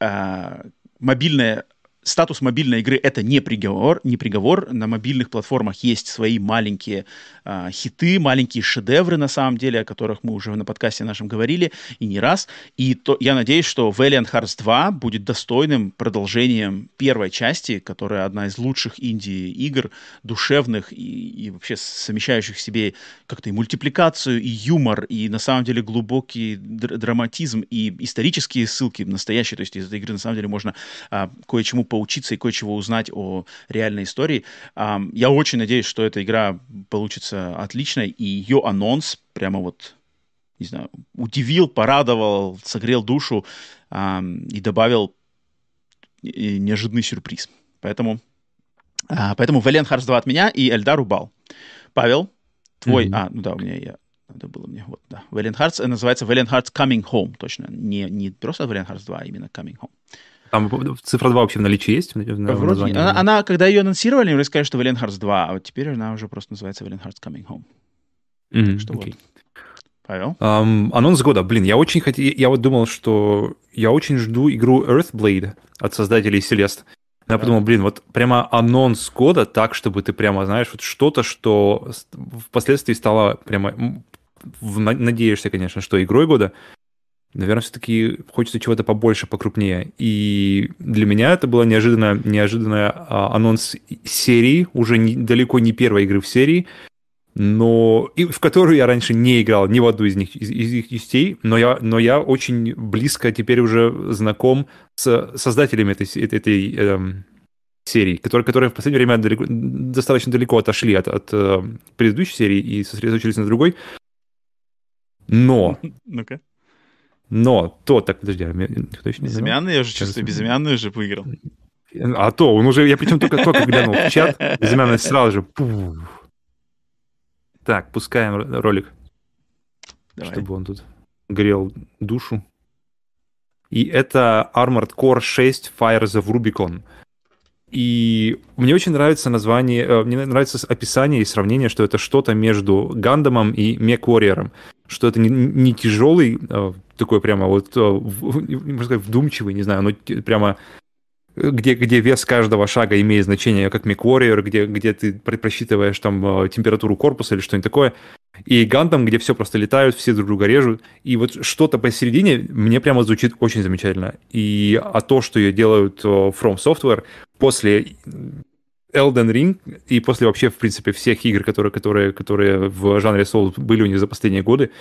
э, мобильная статус мобильной игры это не приговор, не приговор. На мобильных платформах есть свои маленькие а, хиты, маленькие шедевры на самом деле, о которых мы уже на подкасте нашем говорили и не раз. И то, я надеюсь, что Valiant Hearts 2 будет достойным продолжением первой части, которая одна из лучших инди-игр, душевных и, и вообще совмещающих в себе как-то и мультипликацию, и юмор, и на самом деле глубокий др- драматизм, и исторические ссылки настоящие. То есть из этой игры на самом деле можно а, кое-чему поучиться и кое-чего узнать о реальной истории. Я очень надеюсь, что эта игра получится отличной, и ее анонс прямо вот, не знаю, удивил, порадовал, согрел душу и добавил неожиданный сюрприз. Поэтому, а, поэтому Valiant Hearts 2 от меня и Эльдар Убал. Павел, твой... Mm-hmm. А, ну да, у меня я... Это было мне, вот, да. Valiant Hearts называется Valiant Hearts Coming Home, точно. Не, не просто Valiant Hearts 2, а именно Coming Home.
Там цифра 2 вообще в наличии есть? В, в
Вроде, она, она, когда ее анонсировали, мне сказали, что Valiant Hearts 2, а вот теперь она уже просто называется Valiant Hearts Coming Home.
Mm-hmm, так что okay. вот.
Павел?
Um, анонс года. Блин, я очень хотел... Я вот думал, что я очень жду игру Earthblade от создателей Celeste. Я да. подумал, блин, вот прямо анонс года так, чтобы ты прямо, знаешь, вот что-то, что впоследствии стало прямо... Надеешься, конечно, что игрой года. Наверное, все-таки хочется чего-то побольше, покрупнее. И для меня это была неожиданная, неожиданная а, анонс серии, уже не, далеко не первой игры в серии, но и в которую я раньше не играл ни в одну из них из, из их частей, но я, но я очень близко теперь уже знаком с создателями этой, этой эм, серии, которые, которые в последнее время далеко, достаточно далеко отошли от, от э, предыдущей серии и сосредоточились на другой. Но
ну-ка.
Но то, так, подожди, а
кто еще не Безымянный, я уже чувствую, безымянный уже выиграл.
А то, он уже, я причем только-только глянул в чат, безымянный сразу же. Пуф. Так, пускаем ролик, Давай. чтобы он тут грел душу. И это Armored Core 6 Fires of Rubicon. И мне очень нравится название, э, мне нравится описание и сравнение, что это что-то между Гандамом и Мек Warrior. Что это не, не тяжелый э, такой прямо вот, э, можно сказать, вдумчивый, не знаю, но прямо где, где вес каждого шага имеет значение, как MechWarrior, где, где ты просчитываешь там э, температуру корпуса или что-нибудь такое. И Гантам, где все просто летают, все друг друга режут. И вот что-то посередине мне прямо звучит очень замечательно. И а то, что ее делают э, From Software после Elden Ring и после вообще, в принципе, всех игр, которые, которые, которые в жанре Souls были у них за последние годы,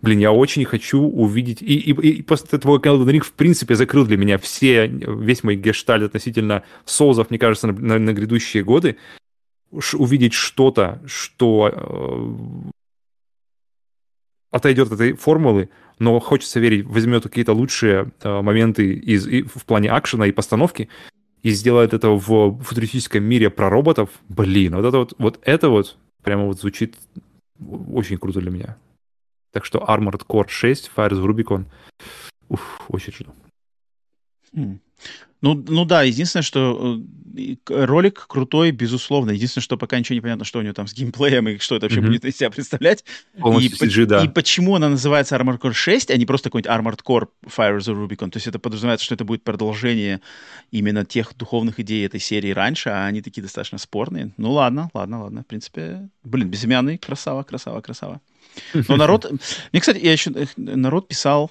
Блин, я очень хочу увидеть... И, и, и после этого Elden Ring, в принципе, закрыл для меня все, весь мой гештальт относительно соузов, мне кажется, на, на, на грядущие годы. Ш, увидеть что-то, что э, отойдет от этой формулы, но хочется верить, возьмет какие-то лучшие э, моменты из, и, в плане акшена и постановки и сделает это в футуристическом мире про роботов. Блин, вот это вот, вот это вот прямо вот звучит очень круто для меня. Так что Armored Core 6, Fires Rubicon. Уф, очень жду.
Mm. Ну, ну да, единственное, что э, ролик крутой, безусловно. Единственное, что пока ничего не понятно, что у него там с геймплеем и что это вообще mm-hmm. будет из себя представлять.
Полностью и, CG, да.
и почему она называется Armored Core 6, а не просто какой-нибудь Armored Core Fires of Rubicon. То есть это подразумевается, что это будет продолжение именно тех духовных идей этой серии раньше, а они такие достаточно спорные. Ну ладно, ладно, ладно. В принципе, блин, безымянный, красава, красава, красава. Но народ... Мне, кстати, я еще... Э, народ писал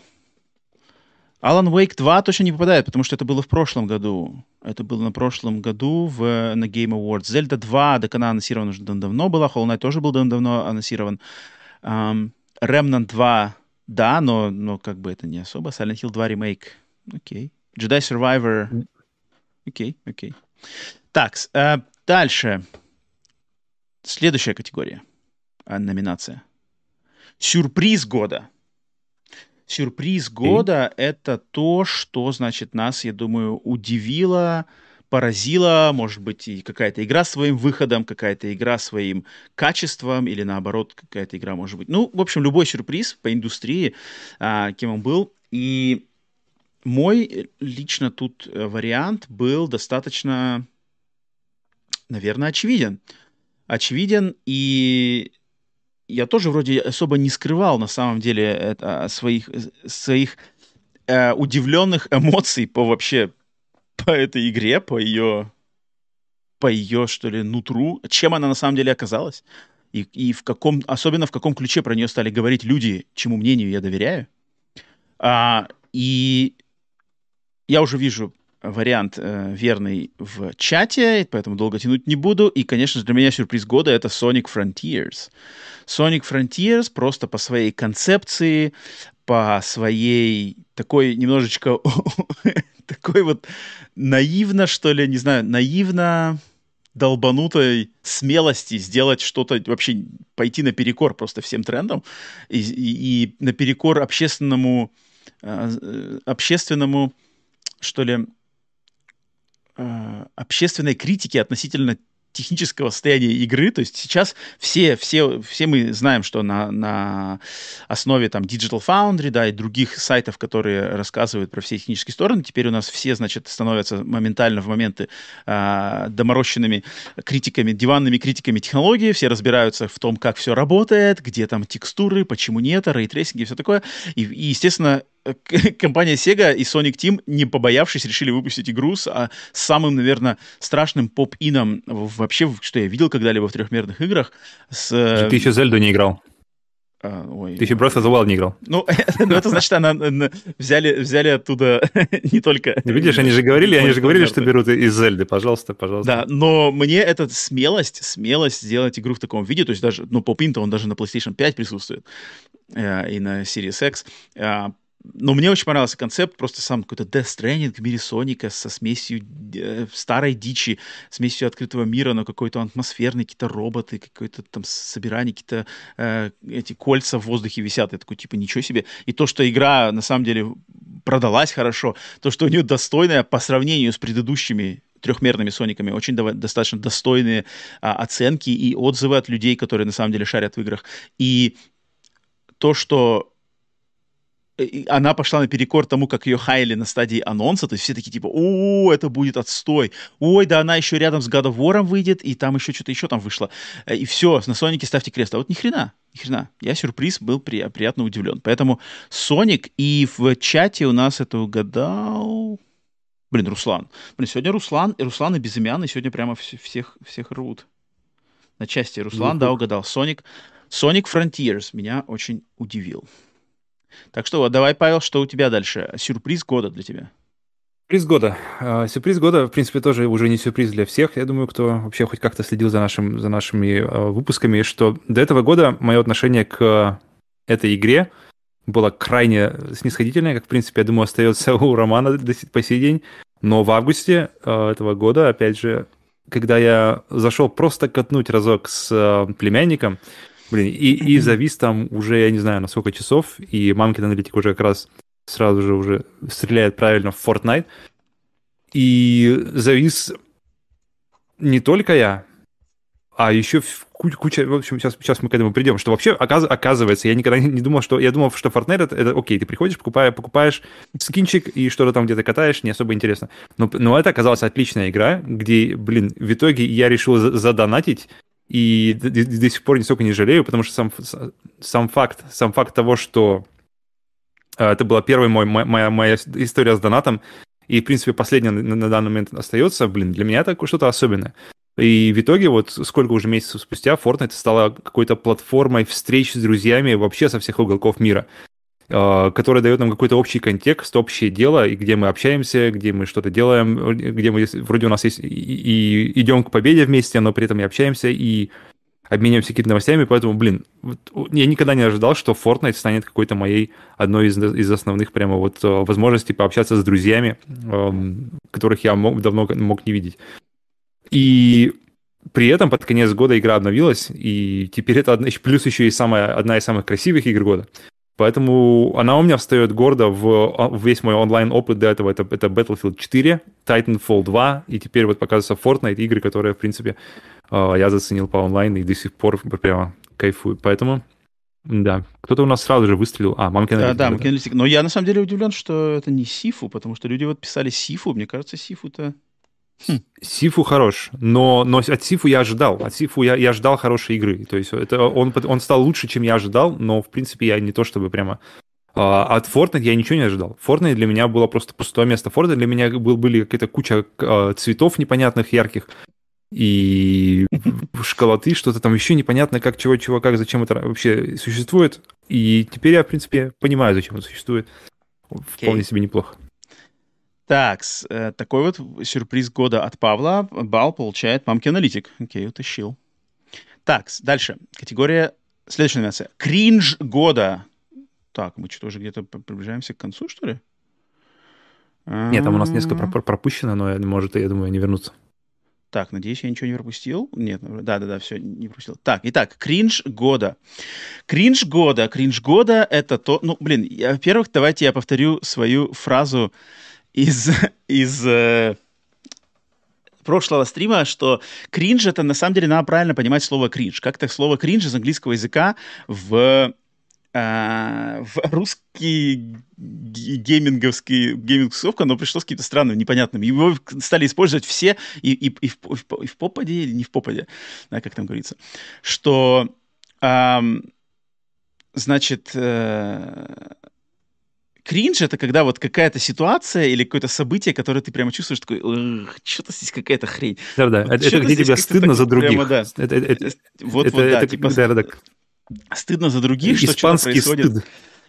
Alan Wake 2 точно не попадает, потому что это было в прошлом году. Это было на прошлом году в, на Game Awards. Zelda 2, так она анонсирована уже давно была. Hollow Knight тоже был давно анонсирован. Um, Remnant 2, да, но, но как бы это не особо. Silent Hill 2 ремейк. Окей. Okay. Jedi Survivor. Окей, okay, окей. Okay. Так, э, дальше. Следующая категория. Номинация. Сюрприз года. Сюрприз года это то, что, значит, нас, я думаю, удивило, поразила, может быть, и какая-то игра своим выходом, какая-то игра своим качеством, или наоборот, какая-то игра может быть. Ну, в общем, любой сюрприз по индустрии, а, кем он был. И мой лично тут э, вариант был достаточно, наверное, очевиден. Очевиден, и я тоже вроде особо не скрывал на самом деле это, своих, своих э, удивленных эмоций по вообще по этой игре, по ее, по ее, что ли, нутру, чем она на самом деле оказалась, и, и в каком, особенно в каком ключе про нее стали говорить люди, чему мнению я доверяю. А, и я уже вижу вариант э, верный в чате, поэтому долго тянуть не буду. И, конечно же, для меня сюрприз года это Sonic Frontiers. Sonic Frontiers просто по своей концепции, по своей такой немножечко такой вот наивно, что ли, не знаю, наивно долбанутой смелости сделать что-то, вообще пойти наперекор просто всем трендам и, и, и наперекор общественному, э, общественному, что ли, э, общественной критики относительно технического состояния игры. То есть сейчас все, все, все мы знаем, что на, на основе там Digital Foundry, да, и других сайтов, которые рассказывают про все технические стороны, теперь у нас все, значит, становятся моментально в моменты э, доморощенными критиками, диванными критиками технологии, все разбираются в том, как все работает, где там текстуры, почему нет, рейтрейсинги и все такое. И, и естественно, компания Sega и Sonic Team, не побоявшись, решили выпустить игру с, а, самым, наверное, страшным поп-ином вообще, что я видел когда-либо в трехмерных играх. С,
Ты еще Зельду не играл. А, ой. Ты еще Breath of the Wild не играл.
Ну, ну это значит, она взяли, взяли оттуда не только...
Видишь, они же говорили, они же говорили, что берут из Зельды, пожалуйста, пожалуйста.
Да, но мне эта смелость, смелость сделать игру в таком виде, то есть даже, ну, поп-ин-то он даже на PlayStation 5 присутствует э, и на Series X, э, но мне очень понравился концепт, просто сам какой-то Death Stranding в мире Соника со смесью э, старой дичи, смесью открытого мира, но какой-то атмосферный, какие-то роботы, какое-то там собирание, какие-то э, эти кольца в воздухе висят. Я такой, типа, ничего себе. И то, что игра на самом деле продалась хорошо, то, что у нее достойная по сравнению с предыдущими трехмерными Сониками очень до, достаточно достойные а, оценки и отзывы от людей, которые на самом деле шарят в играх. И то, что она пошла наперекор тому, как ее хайли на стадии анонса, то есть все такие типа, о, это будет отстой, ой, да она еще рядом с God of War выйдет, и там еще что-то еще там вышло, э, и все, на Сонике ставьте крест, а вот ни хрена, ни хрена, я сюрприз был при, приятно удивлен, поэтому Соник, и в чате у нас это угадал, блин, Руслан, блин, сегодня Руслан, и Руслан и Безымянный сегодня прямо всех, всех рвут. На части, Руслан, ну, да, угадал, Соник, Sonic Frontiers меня очень удивил. Так что вот, давай, Павел, что у тебя дальше? Сюрприз года для тебя.
Сюрприз года. А, сюрприз года, в принципе, тоже уже не сюрприз для всех. Я думаю, кто вообще хоть как-то следил за, нашим, за нашими а, выпусками, что до этого года мое отношение к этой игре было крайне снисходительное, как, в принципе, я думаю, остается у Романа по сей день. Но в августе а, этого года, опять же, когда я зашел просто катнуть разок с племянником, Блин, и, и завис там уже, я не знаю, на сколько часов, и мамкин аналитик уже как раз сразу же уже стреляет правильно в Fortnite. И завис не только я, а еще куча, в общем, сейчас, сейчас мы к этому придем, что вообще оказывается, я никогда не думал, что, я думал, что Fortnite это, это окей, ты приходишь, покупаешь, покупаешь скинчик и что-то там где-то катаешь, не особо интересно. Но, но это оказалась отличная игра, где, блин, в итоге я решил задонатить и до, сих пор нисколько не жалею, потому что сам, сам, факт, сам факт того, что э, это была первая мой, моя, моя история с донатом, и, в принципе, последняя на, на данный момент остается, блин, для меня это что-то особенное. И в итоге, вот сколько уже месяцев спустя, Fortnite стала какой-то платформой встреч с друзьями вообще со всех уголков мира. А, которая дает нам какой-то общий контекст, общее дело, и где мы общаемся, где мы что-то делаем, где мы вроде у нас есть и, и идем к победе вместе, но при этом и общаемся, и обмениваемся какими-то новостями, поэтому, блин, вот, я никогда не ожидал, что Fortnite станет какой-то моей одной из, из основных прямо вот а, возможностей пообщаться с друзьями, которых я мог, давно мог не видеть. И при этом под конец года игра обновилась, и теперь это одна, плюс еще и самая, одна из самых красивых игр года. Поэтому она у меня встает гордо в, в весь мой онлайн-опыт до этого. Это, это Battlefield 4, Titanfall 2, и теперь вот показывается Fortnite, игры, которые, в принципе, э, я заценил по онлайн и до сих пор прямо кайфую. Поэтому, да, кто-то у нас сразу же выстрелил. А, Мамкин.
Да, да, Мамкин. Но я на самом деле удивлен, что это не Сифу, потому что люди вот писали Сифу. Мне кажется, Сифу-то
Хм. Сифу хорош, но, но от Сифу я ожидал. От Сифу я, я ждал хорошей игры. То есть это, он, он стал лучше, чем я ожидал, но, в принципе, я не то чтобы прямо... А, от Fortnite я ничего не ожидал. Fortnite для меня было просто пустое место. Fortnite для меня был, были какие-то куча а, цветов непонятных, ярких, и шоколады, что-то там еще непонятно, как, чего, чего, как, зачем это вообще существует. И теперь я, в принципе, понимаю, зачем это существует. Вполне okay. себе неплохо.
Так, э, такой вот сюрприз года от Павла. Бал получает мамки аналитик. Окей, утащил. Так, дальше. Категория, следующая номинация. Кринж года. Так, мы что-то уже где-то приближаемся к концу, что ли?
Нет, там у нас несколько пропущено, но, может, я думаю, они вернутся.
Так, надеюсь, я ничего не пропустил. Нет, да-да-да, все, не пропустил. Так, итак, кринж года. Кринж года. Кринж года — это то... Ну, блин, во-первых, давайте я повторю свою фразу из, из э, прошлого стрима, что кринж это на самом деле надо правильно понимать слово кринж. Как-то слово кринж из английского языка в Uh, в русский гейминговский гейминговская оно пришло с каким-то странным, непонятным. Его стали использовать все и, и, и, в, и в попаде или не в попаде, да, как там говорится, что um, значит, uh, кринж это когда вот какая-то ситуация или какое-то событие, которое ты прямо чувствуешь, такой, что-то здесь какая-то хрень.
Да, да, вот это, где тебе стыдно за других. Прямо,
да. это, это, вот, это, вот, да, это, типа, да, стыдно за других, что что-то происходит. Стыд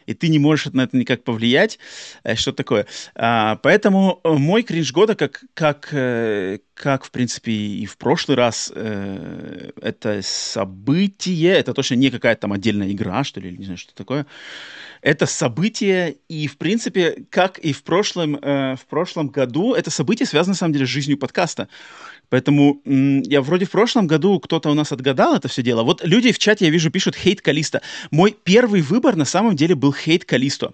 и ты не можешь на это никак повлиять, э, что такое. А, поэтому э, мой кринж года, как, как, э, как, в принципе, и в прошлый раз, это событие, это точно не какая-то там отдельная игра, что ли, или не знаю, что такое, это событие, и, в принципе, как и в прошлом, в прошлом году, это событие связано, на самом деле, с жизнью подкаста. Поэтому я вроде в прошлом году кто-то у нас отгадал это все дело. Вот люди в чате, я вижу, пишут хейт Калиста. Мой первый выбор на самом деле был хейт Калисто.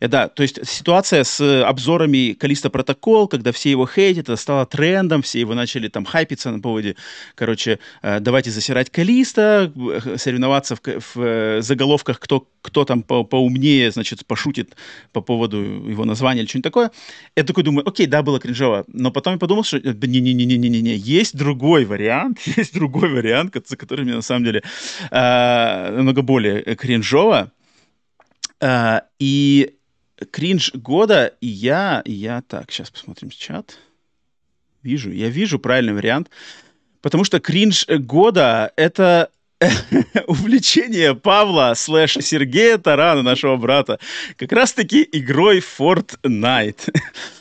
Я, да, то есть ситуация с обзорами Калиста Протокол, когда все его хейтят, это стало трендом, все его начали там хайпиться на поводе, короче, э, давайте засирать Калиста, э, соревноваться в, в э, заголовках, кто, кто там по, поумнее, значит, пошутит по поводу его названия или что-нибудь такое. Я такой думаю, окей, да, было кринжово, но потом я подумал, что не-не-не-не-не-не, есть другой вариант, есть другой вариант, который мне на самом деле э, намного более кринжово. Э, и кринж года, я, я, так, сейчас посмотрим чат. Вижу, я вижу правильный вариант. Потому что кринж года — это увлечение Павла слэш Сергея Тарана, нашего брата, как раз-таки игрой Fortnite.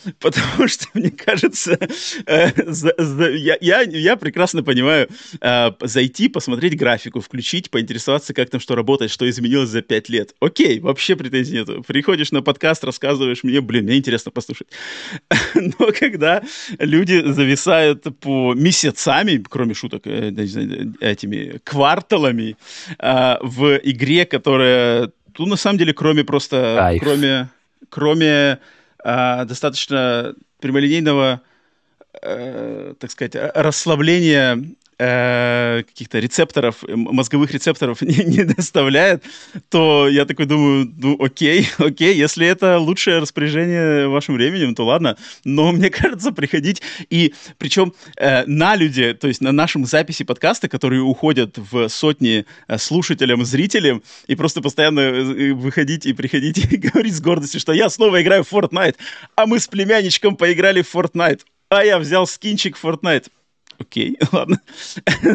Потому что, мне кажется, э, я, я, прекрасно понимаю, э, зайти, посмотреть графику, включить, поинтересоваться, как там что работает, что изменилось за пять лет. Окей, вообще претензий нету. Приходишь на подкаст, рассказываешь мне, блин, мне интересно послушать. Но когда люди зависают по месяцами, кроме шуток, э, этими кварталами, кварталами э, в игре, которая, ну, на самом деле, кроме просто, Кайф. кроме, кроме э, достаточно прямолинейного, э, так сказать, расслабления э, каких-то рецепторов, мозговых рецепторов не, не доставляет, то я такой думаю, ну окей, окей, если это лучшее распоряжение вашим временем, то ладно. Но мне кажется, приходить и причем э, на люди, то есть на нашем записи подкаста, которые уходят в сотни э, слушателям, зрителям, и просто постоянно э, выходить и приходить и говорить с гордостью, что я снова играю в Fortnite, а мы с племянничком поиграли в Fortnite, а я взял скинчик Fortnite окей, ладно.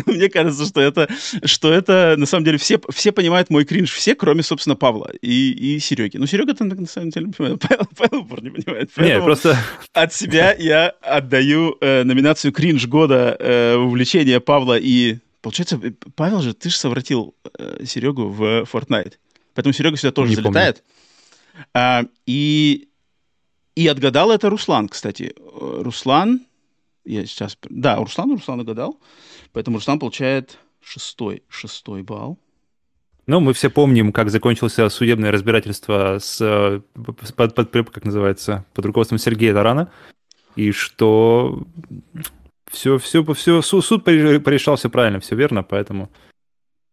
Мне кажется, что это, что это, на самом деле, все, все понимают мой кринж, все, кроме, собственно, Павла и, и Сереги. Ну, Серега-то, на самом деле, не понимает. Павел, Павел не понимает.
Не, просто...
От себя я отдаю э, номинацию кринж года э, увлечения Павла и... Получается, э, Павел же, ты же совратил э, Серегу в Fortnite. Поэтому Серега сюда тоже не залетает. А, и, и отгадал это Руслан, кстати. Э, Руслан я сейчас... Да, Руслан, Руслан угадал. Поэтому Руслан получает шестой, шестой балл.
Ну, мы все помним, как закончилось судебное разбирательство с, под, под, как называется, под руководством Сергея Тарана, и что все, все, все, суд порешался правильно, все верно, поэтому...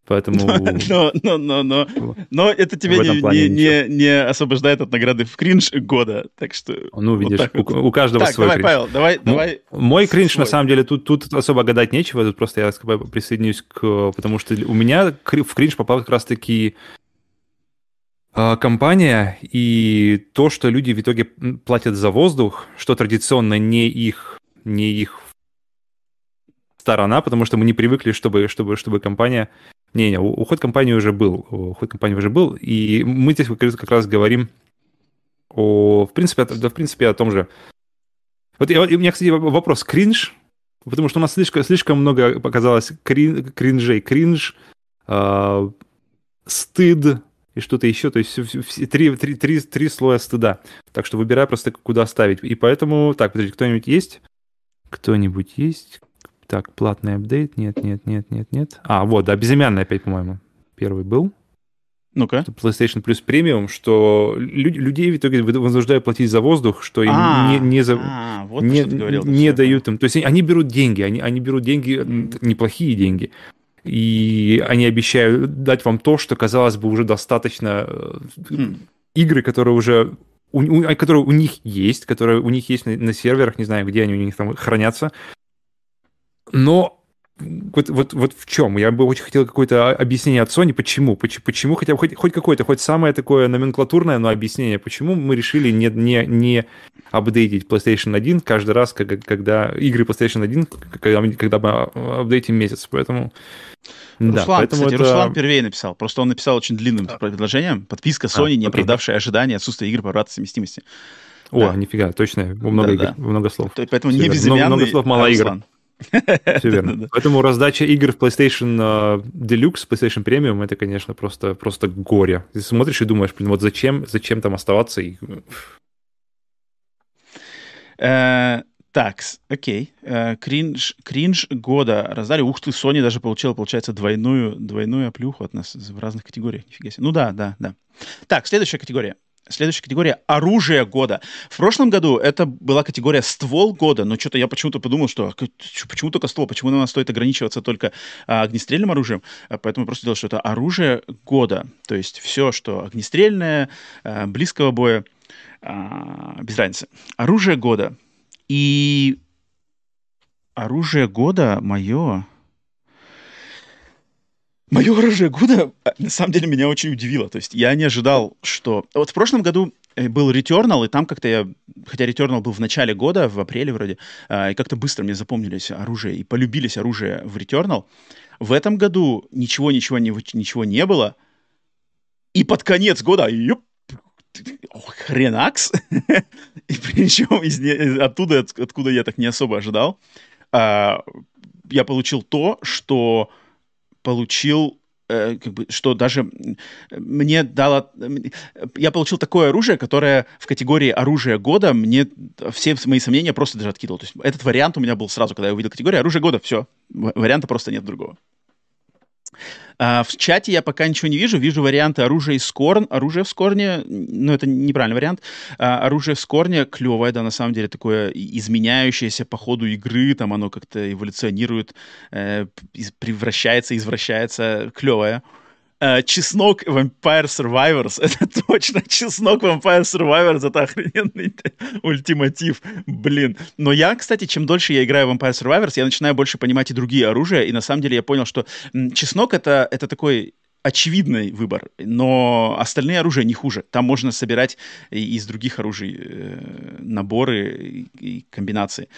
Поэтому...
Но, но, но, но, но это тебя не, не, не, не освобождает от награды в кринж года, так что...
Ну, видишь, вот у, у каждого так, свой
давай, кринж. Павел, давай, ну, давай.
Мой кринж, свой. на самом деле, тут, тут особо гадать нечего, тут просто я присоединюсь к... Потому что у меня в кринж попал как раз-таки а, компания и то, что люди в итоге платят за воздух, что традиционно не их, не их сторона, потому что мы не привыкли, чтобы, чтобы, чтобы компания не-не, уход компании уже был. Уход компании уже был. И мы здесь как раз говорим о, в принципе, да, в принципе, о том же. Вот я, у меня, кстати, вопрос. Кринж? Потому что у нас слишком, слишком много показалось крин, кринжей. Кринж, э, стыд и что-то еще. То есть все, три, три, три, три слоя стыда. Так что выбирай просто, куда ставить. И поэтому... Так, подожди, кто-нибудь есть? Кто-нибудь есть? Так, платный апдейт. Нет, нет, нет, нет, нет. А, вот, да, безымянный опять, по-моему. Первый был.
Ну-ка.
PlayStation Plus премиум, что люд, людей в итоге вынуждают платить за воздух, что им а, не, не, за, а, вот не, говорил, не дают им. То есть они берут деньги, они, они берут деньги, неплохие деньги, и они обещают дать вам то, что, казалось бы, уже достаточно mm. игры, которые уже у, у, которые у них есть, которые у них есть на, на серверах, не знаю, где они у них там хранятся, но вот, вот, вот в чем? Я бы очень хотел какое-то объяснение от Sony, почему? Почему, почему хотя бы хоть, хоть какое-то, хоть самое такое номенклатурное, но объяснение, почему мы решили не, не, не апдейтить PlayStation 1 каждый раз, когда, когда игры PlayStation 1, когда, когда мы апдейтим месяц. Поэтому
Руслан, да, поэтому кстати, это... Руслан первее написал. Просто он написал очень длинным да. предложением. Подписка Sony, а, не оправдавшая ожидания, отсутствие игр по обратной совместимости.
О, да. нифига, точно, много да, игр, да. много слов.
Поэтому не безымянный,
много, много слов, мало а игр. Все верно. Поэтому раздача игр в PlayStation uh, Deluxe, PlayStation Premium, это, конечно, просто, просто горе. Ты смотришь и думаешь, блин, вот зачем, зачем там оставаться? И...
Uh, так, окей. Uh, кринж, кринж года раздали. Ух ты, Sony даже получила, получается, двойную, двойную оплюху от нас в разных категориях. Нифига себе. Ну да, да, да. Так, следующая категория. Следующая категория – оружие года. В прошлом году это была категория ствол года, но что-то я почему-то подумал, что почему только ствол, почему нам стоит ограничиваться только а, огнестрельным оружием, а, поэтому я просто делал, что это оружие года. То есть все, что огнестрельное, а, близкого боя, а, без разницы. Оружие года. И оружие года мое Мое оружие года, а, на самом деле, меня очень удивило. То есть я не ожидал, что... Вот в прошлом году э, был Returnal, и там как-то я... Хотя Returnal был в начале года, в апреле вроде, а, и как-то быстро мне запомнились оружие, и полюбились оружие в Returnal. В этом году ничего-ничего ничего не было, и под конец года, юп, хренакс, и причем из, оттуда, откуда я так не особо ожидал, а, я получил то, что получил э, как бы, что даже мне дало... Я получил такое оружие, которое в категории оружия года мне все мои сомнения просто даже откидывал. То есть этот вариант у меня был сразу, когда я увидел категорию оружие года, все, варианта просто нет другого. А, в чате я пока ничего не вижу. Вижу варианты оружия из Скорн. Оружие в Скорне, ну, это неправильный вариант. А, оружие в Скорне клевое, да, на самом деле, такое изменяющееся по ходу игры. Там оно как-то эволюционирует, э, превращается, извращается. Клевое. Uh, чеснок Vampire Survivors. Это точно чеснок Vampire Survivors. Это охрененный ультиматив. Блин. Но я, кстати, чем дольше я играю в Vampire Survivors, я начинаю больше понимать и другие оружия. И на самом деле я понял, что чеснок это, это такой очевидный выбор, но остальные оружия не хуже. Там можно собирать из других оружий э, наборы и комбинации.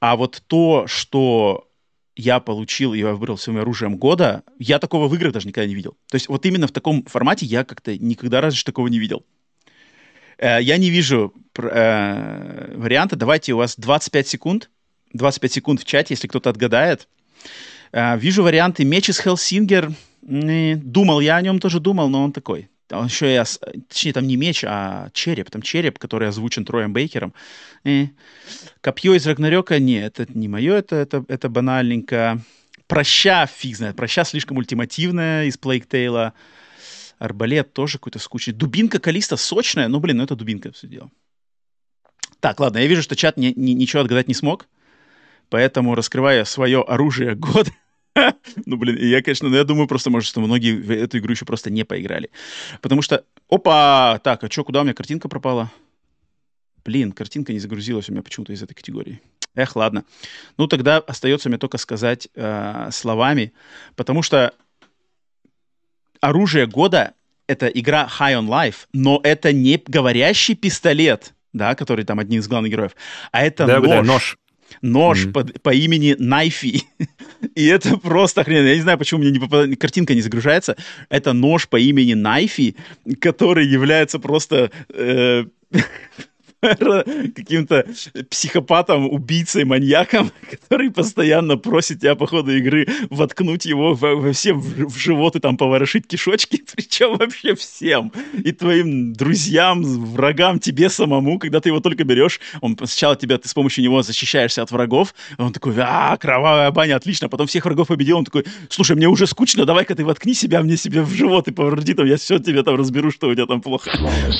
А вот то, что я получил, я выбрал своим оружием года, я такого в играх даже никогда не видел. То есть вот именно в таком формате я как-то никогда раньше такого не видел. Э, я не вижу э, варианта. Давайте у вас 25 секунд. 25 секунд в чате, если кто-то отгадает. Э, вижу варианты меч из Hellsinger. Думал, я о нем тоже думал, но он такой. Он еще и, точнее, там не меч, а череп. Там череп, который озвучен Троем Бейкером. И копье из Рагнарёка, нет, это не мое, это, это, это банальненько. Праща, фиг знает, праща слишком ультимативная из Plague Tale а. Арбалет тоже какой-то скучный. Дубинка Callisto сочная, но, блин, ну это дубинка все дело. Так, ладно, я вижу, что чат ни, ни, ничего отгадать не смог, поэтому раскрывая свое оружие года, ну, блин, я, конечно, ну, я думаю просто, может, что многие в эту игру еще просто не поиграли. Потому что... Опа! Так, а что, куда у меня картинка пропала? Блин, картинка не загрузилась у меня почему-то из этой категории. Эх, ладно. Ну, тогда остается мне только сказать э, словами, потому что оружие года — это игра High on Life, но это не говорящий пистолет, да, который там один из главных героев, а это да, нож. Да, нож нож mm-hmm. по, по имени Найфи. И это просто охрененно. Я не знаю, почему мне не попад... картинка не загружается. Это нож по имени Найфи, который является просто... Э, каким-то психопатом, убийцей, маньяком, который постоянно просит тебя по ходу игры воткнуть его во, во всем в, живот и там поворошить кишочки, причем вообще всем. И твоим друзьям, врагам, тебе самому, когда ты его только берешь, он сначала тебя, ты с помощью него защищаешься от врагов, он такой, а, кровавая баня, отлично, потом всех врагов победил, он такой, слушай, мне уже скучно, давай-ка ты воткни себя мне себе в живот и повороти там, я все тебе там разберу, что у тебя там плохо.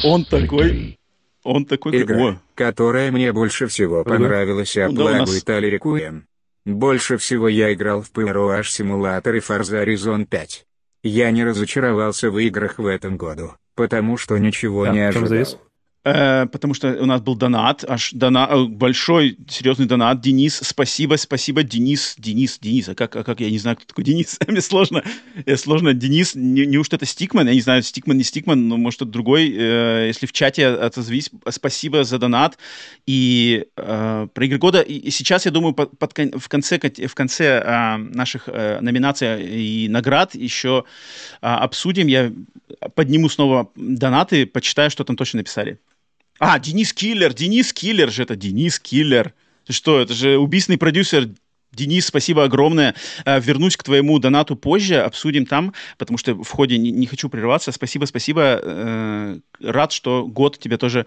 Он такой, он такой...
Игра, О. которая мне больше всего понравилась, а ну, да, Итали Рекуем. Больше всего я играл в PROH Simulator и Forza Horizon 5. Я не разочаровался в играх в этом году, потому что ничего да, не ожидал.
Э, потому что у нас был донат, аж дона, э, большой, серьезный донат. Денис, спасибо, спасибо, Денис, Денис, Денис. А как, а как я не знаю, кто такой Денис? Мне сложно, э, сложно. Денис, не, неужто это Стикман? Я не знаю, Стикман, не Стикман, но может это другой. Если в чате отозвись, спасибо за донат. И э, про игры года, и сейчас, я думаю, под, под, в конце, в конце э, наших э, номинаций и наград еще э, обсудим. Я подниму снова донаты, почитаю, что там точно написали. А, Денис Киллер, Денис Киллер же это, Денис Киллер. Что, это же убийственный продюсер Денис, спасибо огромное. Э, вернусь к твоему донату позже, обсудим там, потому что в ходе не, не хочу прерываться. Спасибо, спасибо. Э, рад, что год тебе тоже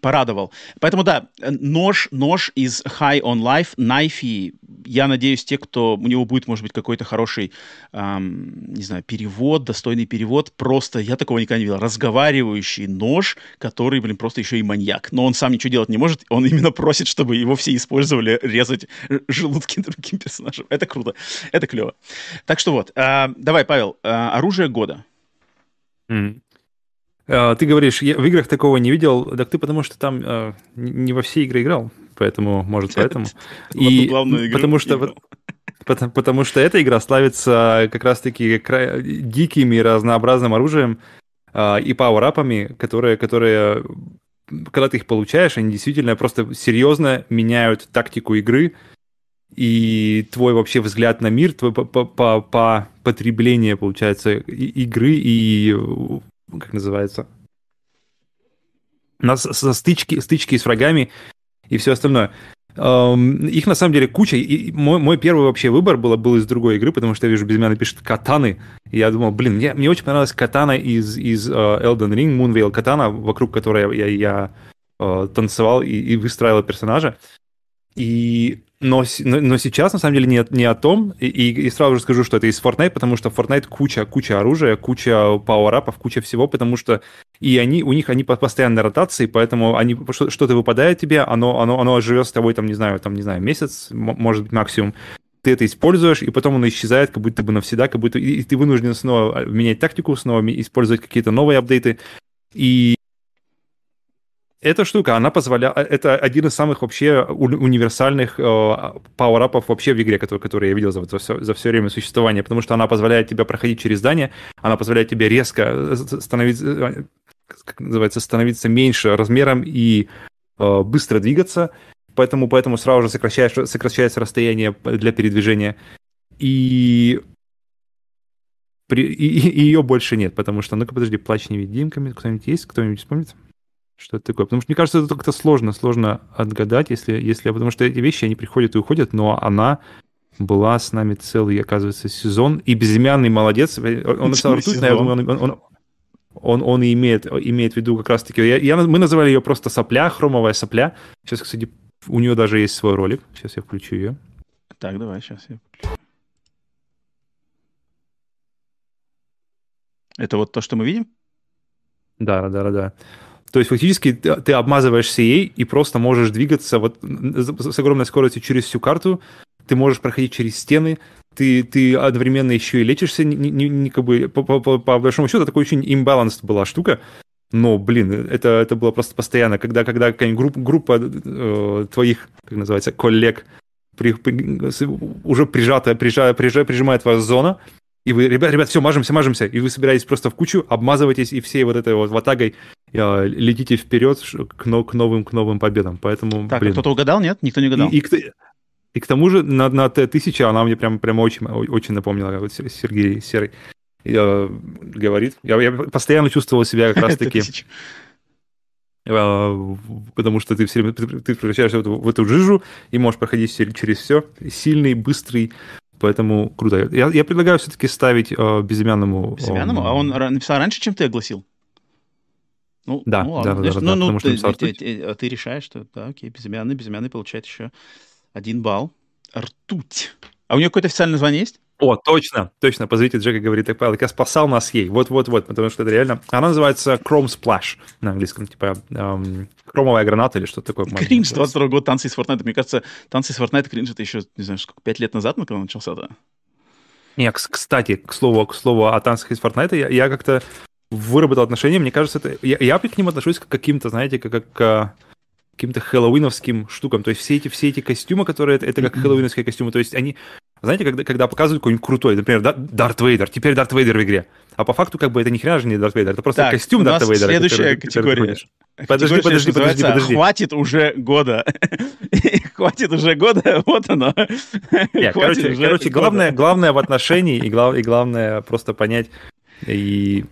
порадовал. Поэтому да, нож, нож из High on Life, Найфи. Я надеюсь, те, кто у него будет, может быть, какой-то хороший, эм, не знаю, перевод, достойный перевод. Просто я такого никогда не видел. Разговаривающий нож, который, блин, просто еще и маньяк. Но он сам ничего делать не может. Он именно просит, чтобы его все использовали резать желудки другим персонажам. Это круто. Это клево. Так что вот. Э, давай, Павел, э, оружие года.
Mm. А, ты говоришь, я в играх такого не видел, так ты потому что там э, не во все игры играл, поэтому, может, поэтому. И потому что потому, потому что эта игра славится как раз-таки диким и разнообразным оружием э, и пауэрапами, которые, которые, когда ты их получаешь, они действительно просто серьезно меняют тактику игры. И твой вообще взгляд на мир, твой по, по, по, по потребление, получается, игры и как называется, на со стычки, стычки с врагами и все остальное. Их на самом деле куча. И мой, мой первый вообще выбор был, был из другой игры, потому что я вижу, без меня пишет катаны. И я думал, блин, мне, мне очень понравилась катана из, из uh, Elden Ring, Moonveil катана, вокруг которой я, я, я uh, танцевал и, и выстраивал персонажа. И но, но, но сейчас, на самом деле, не, не о том, и, и сразу же скажу, что это из Fortnite, потому что Fortnite куча, куча оружия, куча пауэрапов, куча всего, потому что и они, у них они по постоянной ротации, поэтому они, что-то выпадает тебе, оно, оно, оно живет с тобой, там, не знаю, там, не знаю, месяц, может быть, максимум, ты это используешь, и потом оно исчезает, как будто бы навсегда, как будто и ты вынужден снова менять тактику, снова использовать какие-то новые апдейты. И эта штука, она позволяет... Э, это один из самых вообще универсальных э, пауэрапов вообще в игре, который, который я видел за, за, все, за все время существования, потому что она позволяет тебе проходить через здание, она позволяет тебе резко э, становиться, как называется, становиться меньше размером и э, быстро двигаться, поэтому, поэтому сразу же сокращаешь, сокращается расстояние для передвижения. И при, и, и ее больше нет, потому что, ну-ка, подожди, плач невидимками, кто-нибудь есть, кто-нибудь вспомнит? Что это такое? Потому что мне кажется, это как-то сложно, сложно отгадать, если, если, потому что эти вещи, они приходят и уходят, но она была с нами целый, оказывается, сезон, и безымянный молодец, он начал ртуть, я думаю, он, он, он, он и имеет, имеет в виду как раз-таки, я, я, мы называли ее просто сопля, хромовая сопля, сейчас, кстати, у нее даже есть свой ролик, сейчас я включу ее.
Так, давай, сейчас я включу. Это вот то, что мы видим?
Да, да, да, да. То есть фактически ты, ты обмазываешь CA и просто можешь двигаться вот с огромной скоростью через всю карту, ты можешь проходить через стены, ты, ты одновременно еще и лечишься, не, не, не, как бы, по, по, по, по большому счету, такой очень имбаланс была штука, но, блин, это, это было просто постоянно, когда, когда групп, группа э, твоих, как называется, коллег при, при, уже прижатая, прижа, прижа, прижимает вас зона, и вы, ребят, ребят, все, мажемся, мажемся, и вы собираетесь просто в кучу, обмазываетесь, и всей вот этой вот ватагой летите вперед к, к, новым, к новым победам. Поэтому,
так, блин. кто-то угадал, нет? Никто не угадал.
И, и, и к тому же на, на Т-1000 она мне прям, прям очень, очень напомнила вот Сергей Серый я, говорит. Я, я постоянно чувствовал себя как раз-таки... А, потому что ты все время ты превращаешься в эту, в эту жижу и можешь проходить через все. Сильный, быстрый, поэтому круто. Я, я предлагаю все-таки ставить э, безымянному...
Безымянному? А он написал раньше, чем ты огласил?
Ну, да, ну, ладно. да, да,
да, ну, ну, ты, ты, ты, ты решаешь, что да, окей, безымянный, безымянный получает еще один балл. Ртуть. А у нее какое-то официальное название есть?
О, точно, точно, позовите Джека, говорит, так, Павел, я спасал нас ей, вот-вот-вот, потому что это реально... Она называется Chrome Splash на английском, типа эм, хромовая граната или что-то такое.
Кринж, 22 год, танцы из Fortnite. Мне кажется, танцы из Fortnite кринж это еще, не знаю, сколько, 5 лет назад, когда начался, да?
Не, кстати, к слову, к слову о танцах из Fortnite, я, я как-то выработал отношения, мне кажется, это... Я, я к ним отношусь к каким-то, знаете, как, как к каким-то хэллоуиновским штукам. То есть все эти, все эти костюмы, которые... Это, это как хэллоуиновские костюмы. То есть они знаете, когда, когда показывают какой-нибудь крутой, например, да, Дарт Вейдер, теперь Дарт Вейдер в игре. А по факту, как бы, это ни хрена же не Дарт Вейдер, это просто так, костюм Дарта Вейдера.
следующая который, категория. Который подожди, подожди, подожди, подожди. Хватит уже года. Хватит уже года, вот оно.
Нет, короче, короче главное, главное в отношении и, глав, и главное просто понять и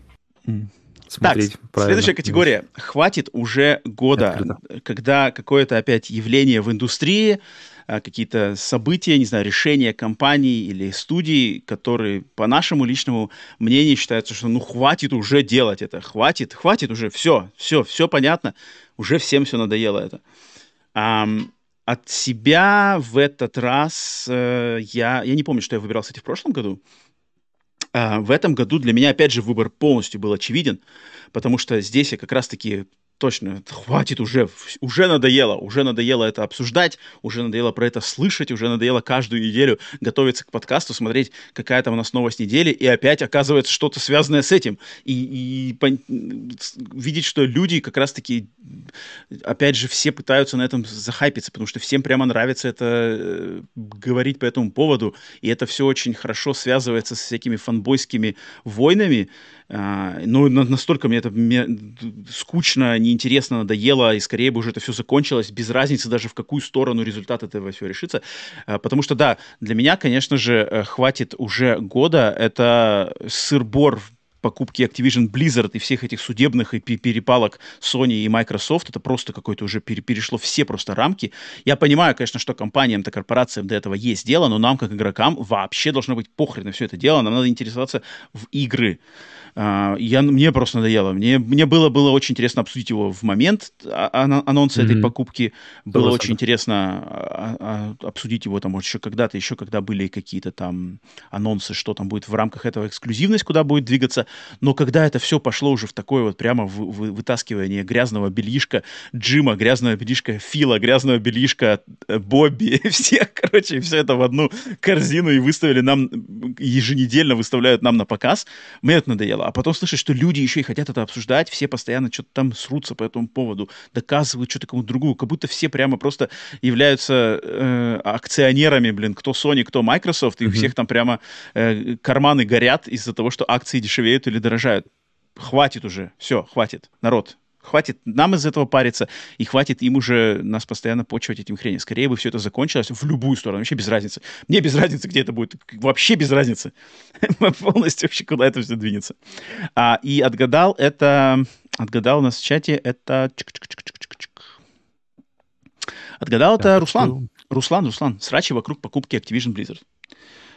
смотреть
так, правильно. следующая категория. Хватит уже года, когда какое-то опять явление в индустрии, а, какие-то события, не знаю, решения компаний или студий, которые, по нашему личному мнению, считаются, что ну хватит уже делать это, хватит, хватит уже, все, все, все понятно, уже всем все надоело это. А, от себя в этот раз э, я, я не помню, что я выбирал, кстати, в прошлом году. А, в этом году для меня, опять же, выбор полностью был очевиден, потому что здесь я как раз-таки точно, хватит уже, уже надоело, уже надоело это обсуждать, уже надоело про это слышать, уже надоело каждую неделю готовиться к подкасту, смотреть, какая там у нас новость недели, и опять оказывается что-то связанное с этим. И, и пон... видеть, что люди как раз-таки, опять же, все пытаются на этом захайпиться, потому что всем прямо нравится это э, говорить по этому поводу, и это все очень хорошо связывается с всякими фанбойскими войнами, а, ну, настолько мне это скучно, неинтересно, надоело, и скорее бы уже это все закончилось, без разницы даже в какую сторону результат этого всего решится. А, потому что, да, для меня, конечно же, э, хватит уже года. Это сыр-бор покупки Activision Blizzard и всех этих судебных и перепалок Sony и Microsoft, это просто какое-то уже перешло все просто рамки. Я понимаю, конечно, что компаниям-то, корпорациям до этого есть дело, но нам, как игрокам, вообще должно быть похрен на все это дело, нам надо интересоваться в игры. А, я, мне просто надоело. Мне, мне было, было очень интересно обсудить его в момент а, анонса mm-hmm. этой покупки. Было 100%. очень интересно а, обсудить его там, еще когда-то, еще когда были какие-то там анонсы, что там будет в рамках этого эксклюзивность, куда будет двигаться. Но когда это все пошло уже в такое вот прямо в, в, вытаскивание грязного бельишка Джима, грязного бельишка Фила, грязного бельишка э, Бобби, всех, короче, все это в одну корзину и выставили нам, еженедельно выставляют нам на показ, мне это надоело а потом слышишь, что люди еще и хотят это обсуждать, все постоянно что-то там срутся по этому поводу, доказывают что-то кому-то другому, как будто все прямо просто являются э, акционерами, блин, кто Sony, кто Microsoft, и mm-hmm. у всех там прямо э, карманы горят из-за того, что акции дешевеют или дорожают. Хватит уже, все, хватит, народ, Хватит нам из этого париться, и хватит им уже нас постоянно почивать этим хренью. Скорее бы все это закончилось в любую сторону, вообще без разницы. Мне без разницы, где это будет, вообще без разницы. Полностью вообще, куда это все двинется. А, и отгадал это, отгадал у нас в чате, это... Отгадал это Руслан. Руслан, Руслан. Срачи вокруг покупки Activision Blizzard.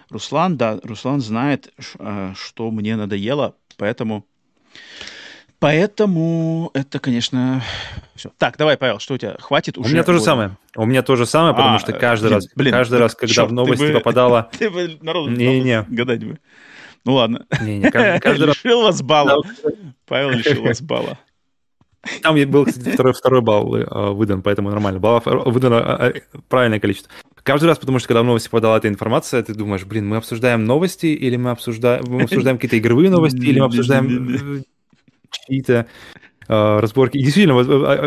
Руслан, да, Руслан знает, а, что мне надоело, поэтому Поэтому это, конечно, все. Так, давай, Павел, что у тебя? Хватит уже?
У меня то же самое. У меня то же самое, потому а, что каждый блин, раз, блин, каждый раз, когда черт, в новости бы, попадала...
Ты бы народу не, не. гадать бы. Ну ладно. Не, не, каждый, каждый лишил вас балла. Павел лишил вас балла.
Там был, кстати, второй, второй балл э, выдан, поэтому нормально. Баллов э, выдано э, правильное количество. Каждый раз, потому что когда в новости подала эта информация, ты думаешь, блин, мы обсуждаем новости, или мы обсуждаем, мы обсуждаем какие-то игровые новости, или мы обсуждаем чьи-то разборки. И действительно,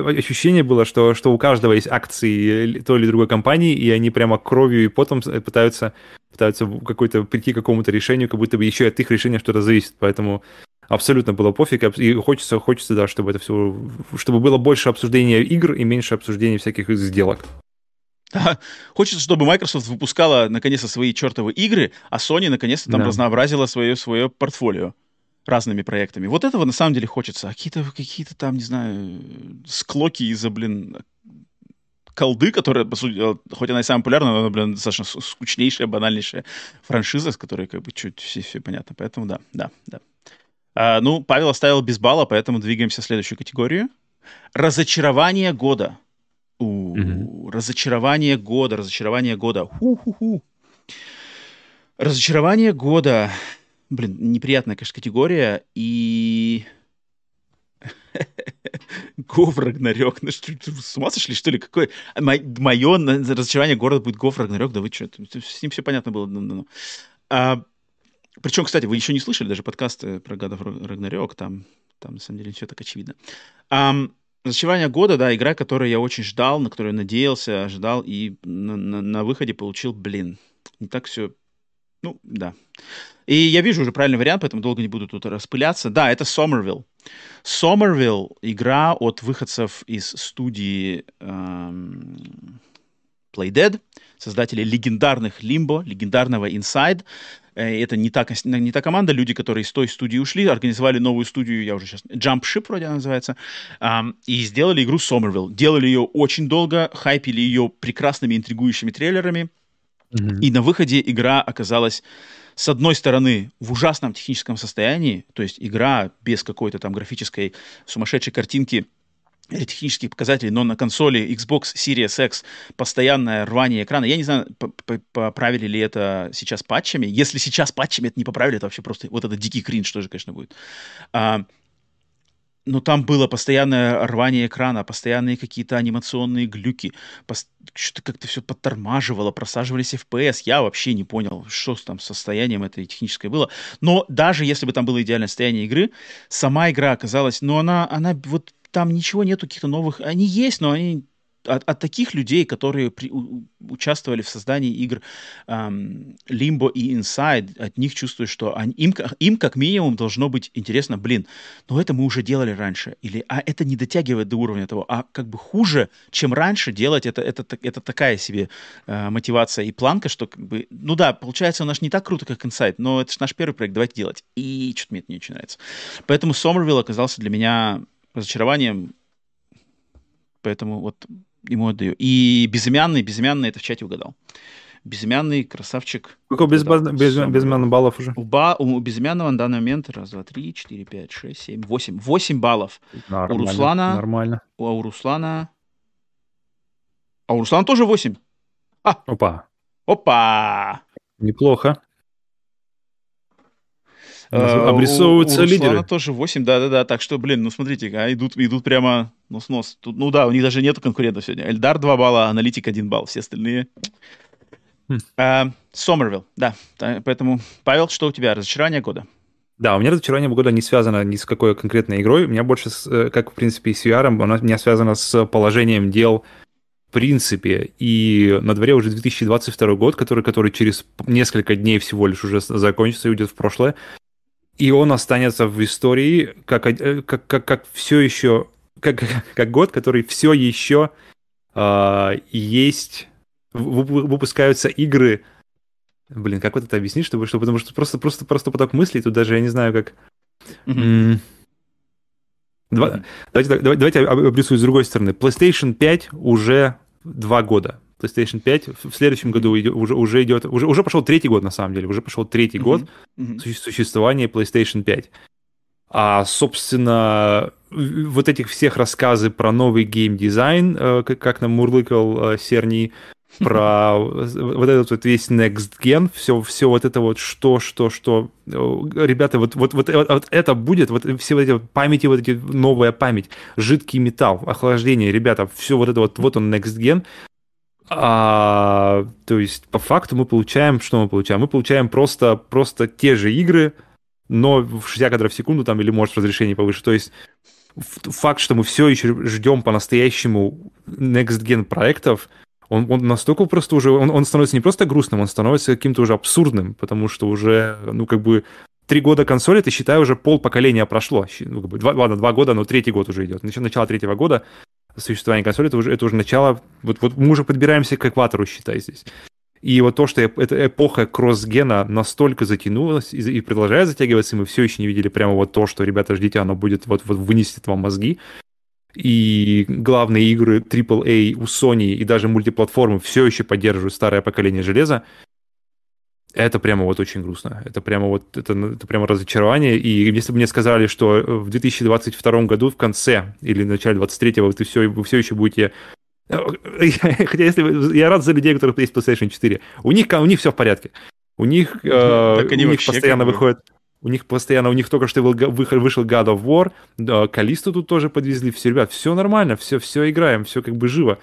ощущение было, что, что у каждого есть акции той или другой компании, и они прямо кровью и потом пытаются, пытаются какой-то, прийти к какому-то решению, как будто бы еще от их решения что-то зависит. Поэтому абсолютно было пофиг, и хочется, хочется, да, чтобы это все, чтобы было больше обсуждения игр и меньше обсуждения всяких сделок.
Хочется, чтобы Microsoft выпускала наконец-то свои чертовы игры, а Sony наконец-то там да. разнообразила свое, свое портфолио разными проектами. Вот этого на самом деле хочется. А какие-то, какие-то там, не знаю, склоки из-за, блин, колды, которая, по сути, хоть она и самая популярная, но она, блин, достаточно скучнейшая, банальнейшая франшиза, с которой как бы чуть все, все понятно. Поэтому да, да, да. А, ну, Павел оставил без балла, поэтому двигаемся в следующую категорию. Разочарование года. У, mm-hmm. Разочарование года, разочарование года. Ху-ху-ху. Разочарование года. Блин, неприятная, конечно, категория. И... Гов Рагнарёк. Ну, что, с ума сошли, что ли? Какое... Мое разочарование города будет Гов Рагнарёк? Да вы что? С ним все понятно было. А, причем, кстати, вы еще не слышали даже подкасты про God of Ragnarok, там, там на самом деле все так очевидно. Um, Разочарование года, да, игра, которую я очень ждал, на которую надеялся, ожидал, и на, на, на выходе получил, блин, не так все, ну, да. И я вижу уже правильный вариант, поэтому долго не буду тут распыляться. Да, это Somerville. Somerville — игра от выходцев из студии эм, Playdead, создателей легендарных Limbo, легендарного Inside, Э, это не та, не та команда, люди, которые из той студии ушли, организовали новую студию, я уже сейчас, Jump Ship вроде она называется, и сделали игру Somerville. Делали ее очень долго, хайпили ее прекрасными интригующими трейлерами, и на выходе игра оказалась с одной стороны, в ужасном техническом состоянии, то есть игра без какой-то там графической сумасшедшей картинки, или технических показателей, но на консоли Xbox Series X постоянное рвание экрана. Я не знаю, поправили ли это сейчас патчами. Если сейчас патчами это не поправили, это вообще просто вот это дикий кринж тоже, конечно, будет. А, но там было постоянное рвание экрана, постоянные какие-то анимационные глюки, пос... что-то как-то все подтормаживало, просаживались FPS. Я вообще не понял, что там с состоянием этой технической было. Но даже если бы там было идеальное состояние игры, сама игра оказалась, ну она, она вот там ничего нету каких-то новых. Они есть, но они от, от таких людей, которые при, у, участвовали в создании игр эм, Limbo и Inside, от них чувствую, что они, им, им как минимум должно быть интересно, блин, но это мы уже делали раньше, или а это не дотягивает до уровня того, а как бы хуже, чем раньше делать, это, это, это, такая себе э, мотивация и планка, что как бы, ну да, получается у нас не так круто, как Inside, но это же наш первый проект, давайте делать. И что-то мне это не очень нравится. Поэтому Somerville оказался для меня разочарованием, поэтому вот ему отдаю. И безымянный, безымянный это в чате угадал. Безымянный красавчик.
Сколько без, без, без, безымянных баллов уже?
У, ба, у безымянного на данный момент раз, два, три, четыре, пять, шесть, семь, восемь. Восемь баллов.
Нормально,
у Руслана...
Нормально.
У, а у Руслана... А у Руслана тоже восемь.
А! Опа.
Опа!
Неплохо. Э, обрисовываются у, у лидеры.
тоже 8, да-да-да. Так что, блин, ну смотрите, а идут, идут прямо нос-нос. Тут, ну да, у них даже нету конкурентов сегодня. Эльдар 2 балла, Аналитик 1 балл. Все остальные... Хм. А, Сомервилл, да. Поэтому, Павел, что у тебя? Разочарование года?
Да, у меня разочарование года не связано ни с какой конкретной игрой. У меня больше, с, э, как в принципе и с VR, оно у меня связано с положением дел в принципе. И на дворе уже 2022 год, который, который через несколько дней всего лишь уже закончится и уйдет в прошлое и он останется в истории как, э, как, как, как все еще, как, как год, который все еще э, есть, выпускаются игры. Блин, как вот это объяснить, чтобы, чтобы потому что просто, просто, просто поток мыслей, тут даже я не знаю, как... Mm-hmm. Два, давайте, давайте, давайте обрисую с другой стороны. PlayStation 5 уже два года. PlayStation 5 в следующем году идет, уже, уже идет, уже, уже пошел третий год на самом деле, уже пошел третий mm-hmm. год mm-hmm. существования PlayStation 5. А, собственно, вот этих всех рассказы про новый геймдизайн, э, как нам мурлыкал э, Серни, про вот этот вот весь Next Gen, все, все вот это вот что, что, что. Ребята, вот, вот, вот, вот это будет, вот все вот эти вот памяти, вот эти новая память, жидкий металл, охлаждение, ребята, все вот это вот, вот он Next Gen. А, то есть, по факту мы получаем, что мы получаем? Мы получаем просто, просто те же игры, но в 60 кадров в секунду там или, может, разрешение повыше. То есть, факт, что мы все еще ждем по-настоящему Next Gen проектов, он, он настолько просто уже, он, он становится не просто грустным, он становится каким-то уже абсурдным, потому что уже, ну, как бы, три года консоли, ты считай, уже пол поколения прошло. Ну, как бы, два, ладно, два года, но третий год уже идет. Начало третьего года существования консоли, это уже, это уже начало, вот, вот мы уже подбираемся к экватору, считай, здесь. И вот то, что эта эпоха кросс-гена настолько затянулась и, продолжает затягиваться, и мы все еще не видели прямо вот то, что, ребята, ждите, оно будет вот, вот вынесет вам мозги. И главные игры AAA у Sony и даже мультиплатформы все еще поддерживают старое поколение железа. Это прямо вот очень грустно. Это прямо вот это, это прямо разочарование. И если бы мне сказали, что в 2022 году в конце или в начале 23 вы все, вы все еще будете Хотя если я рад за людей, у которых есть PlayStation 4. У них, у них все в порядке. У них, э, у них постоянно выходит... У них постоянно, у них только что вышел God of War, Калисту тут тоже подвезли, все, ребят, все нормально, все, все играем, все как бы живо.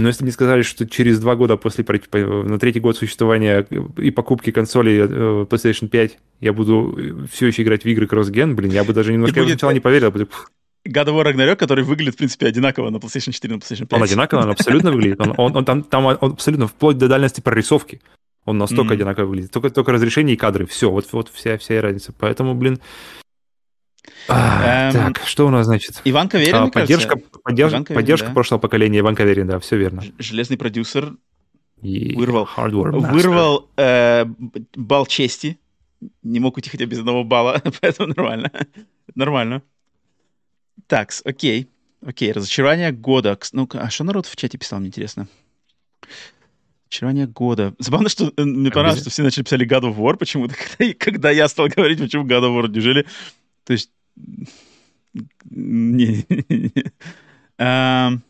Но если мне сказали, что через два года после, на третий год существования и покупки консоли э, PlayStation 5 я буду э, все еще играть в игры Cross-Gen, блин, я бы даже немножко будет... сначала не поверил. Буду...
God of War Ragnarok, который выглядит, в принципе, одинаково на PlayStation 4 и на PlayStation 5.
Он одинаково, он абсолютно выглядит. Он, он, он, там, там он абсолютно вплоть до дальности прорисовки. Он настолько mm-hmm. одинаково выглядит. Только, только разрешение и кадры. Все, вот, вот вся, вся разница. Поэтому, блин... А, эм, так, что у нас значит?
Иван Каверин, а,
поддержка,
кажется.
Поддерж, Иван Каверин, поддержка да. прошлого поколения Иван Каверин, да, все верно.
Железный продюсер и вырвал, вырвал э, бал чести. Не мог уйти хотя без одного балла, поэтому нормально. нормально. Так, окей. Окей, разочарование года. ну а что народ в чате писал, мне интересно? Разочарование года. Забавно, что э, мне понравилось, что все начали писали God of War почему-то, когда, когда я стал говорить, почему God of War. Неужели... То есть... Не, um,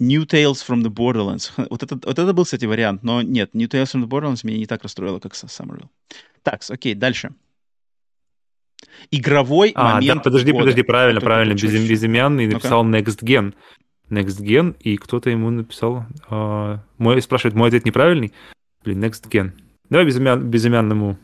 New Tales from the Borderlands. Вот это, вот это был, кстати, вариант, но нет, New Tales from the Borderlands меня не так расстроило, как Summerville. Так, окей, дальше. Игровой а, момент
да, подожди, года. подожди, правильно, правильно, без, безымянный написал ну Next Gen. Next Gen, и кто-то ему написал... Э, мой, спрашивает, мой ответ неправильный? Блин, Next Gen. Давай безымян, безымянному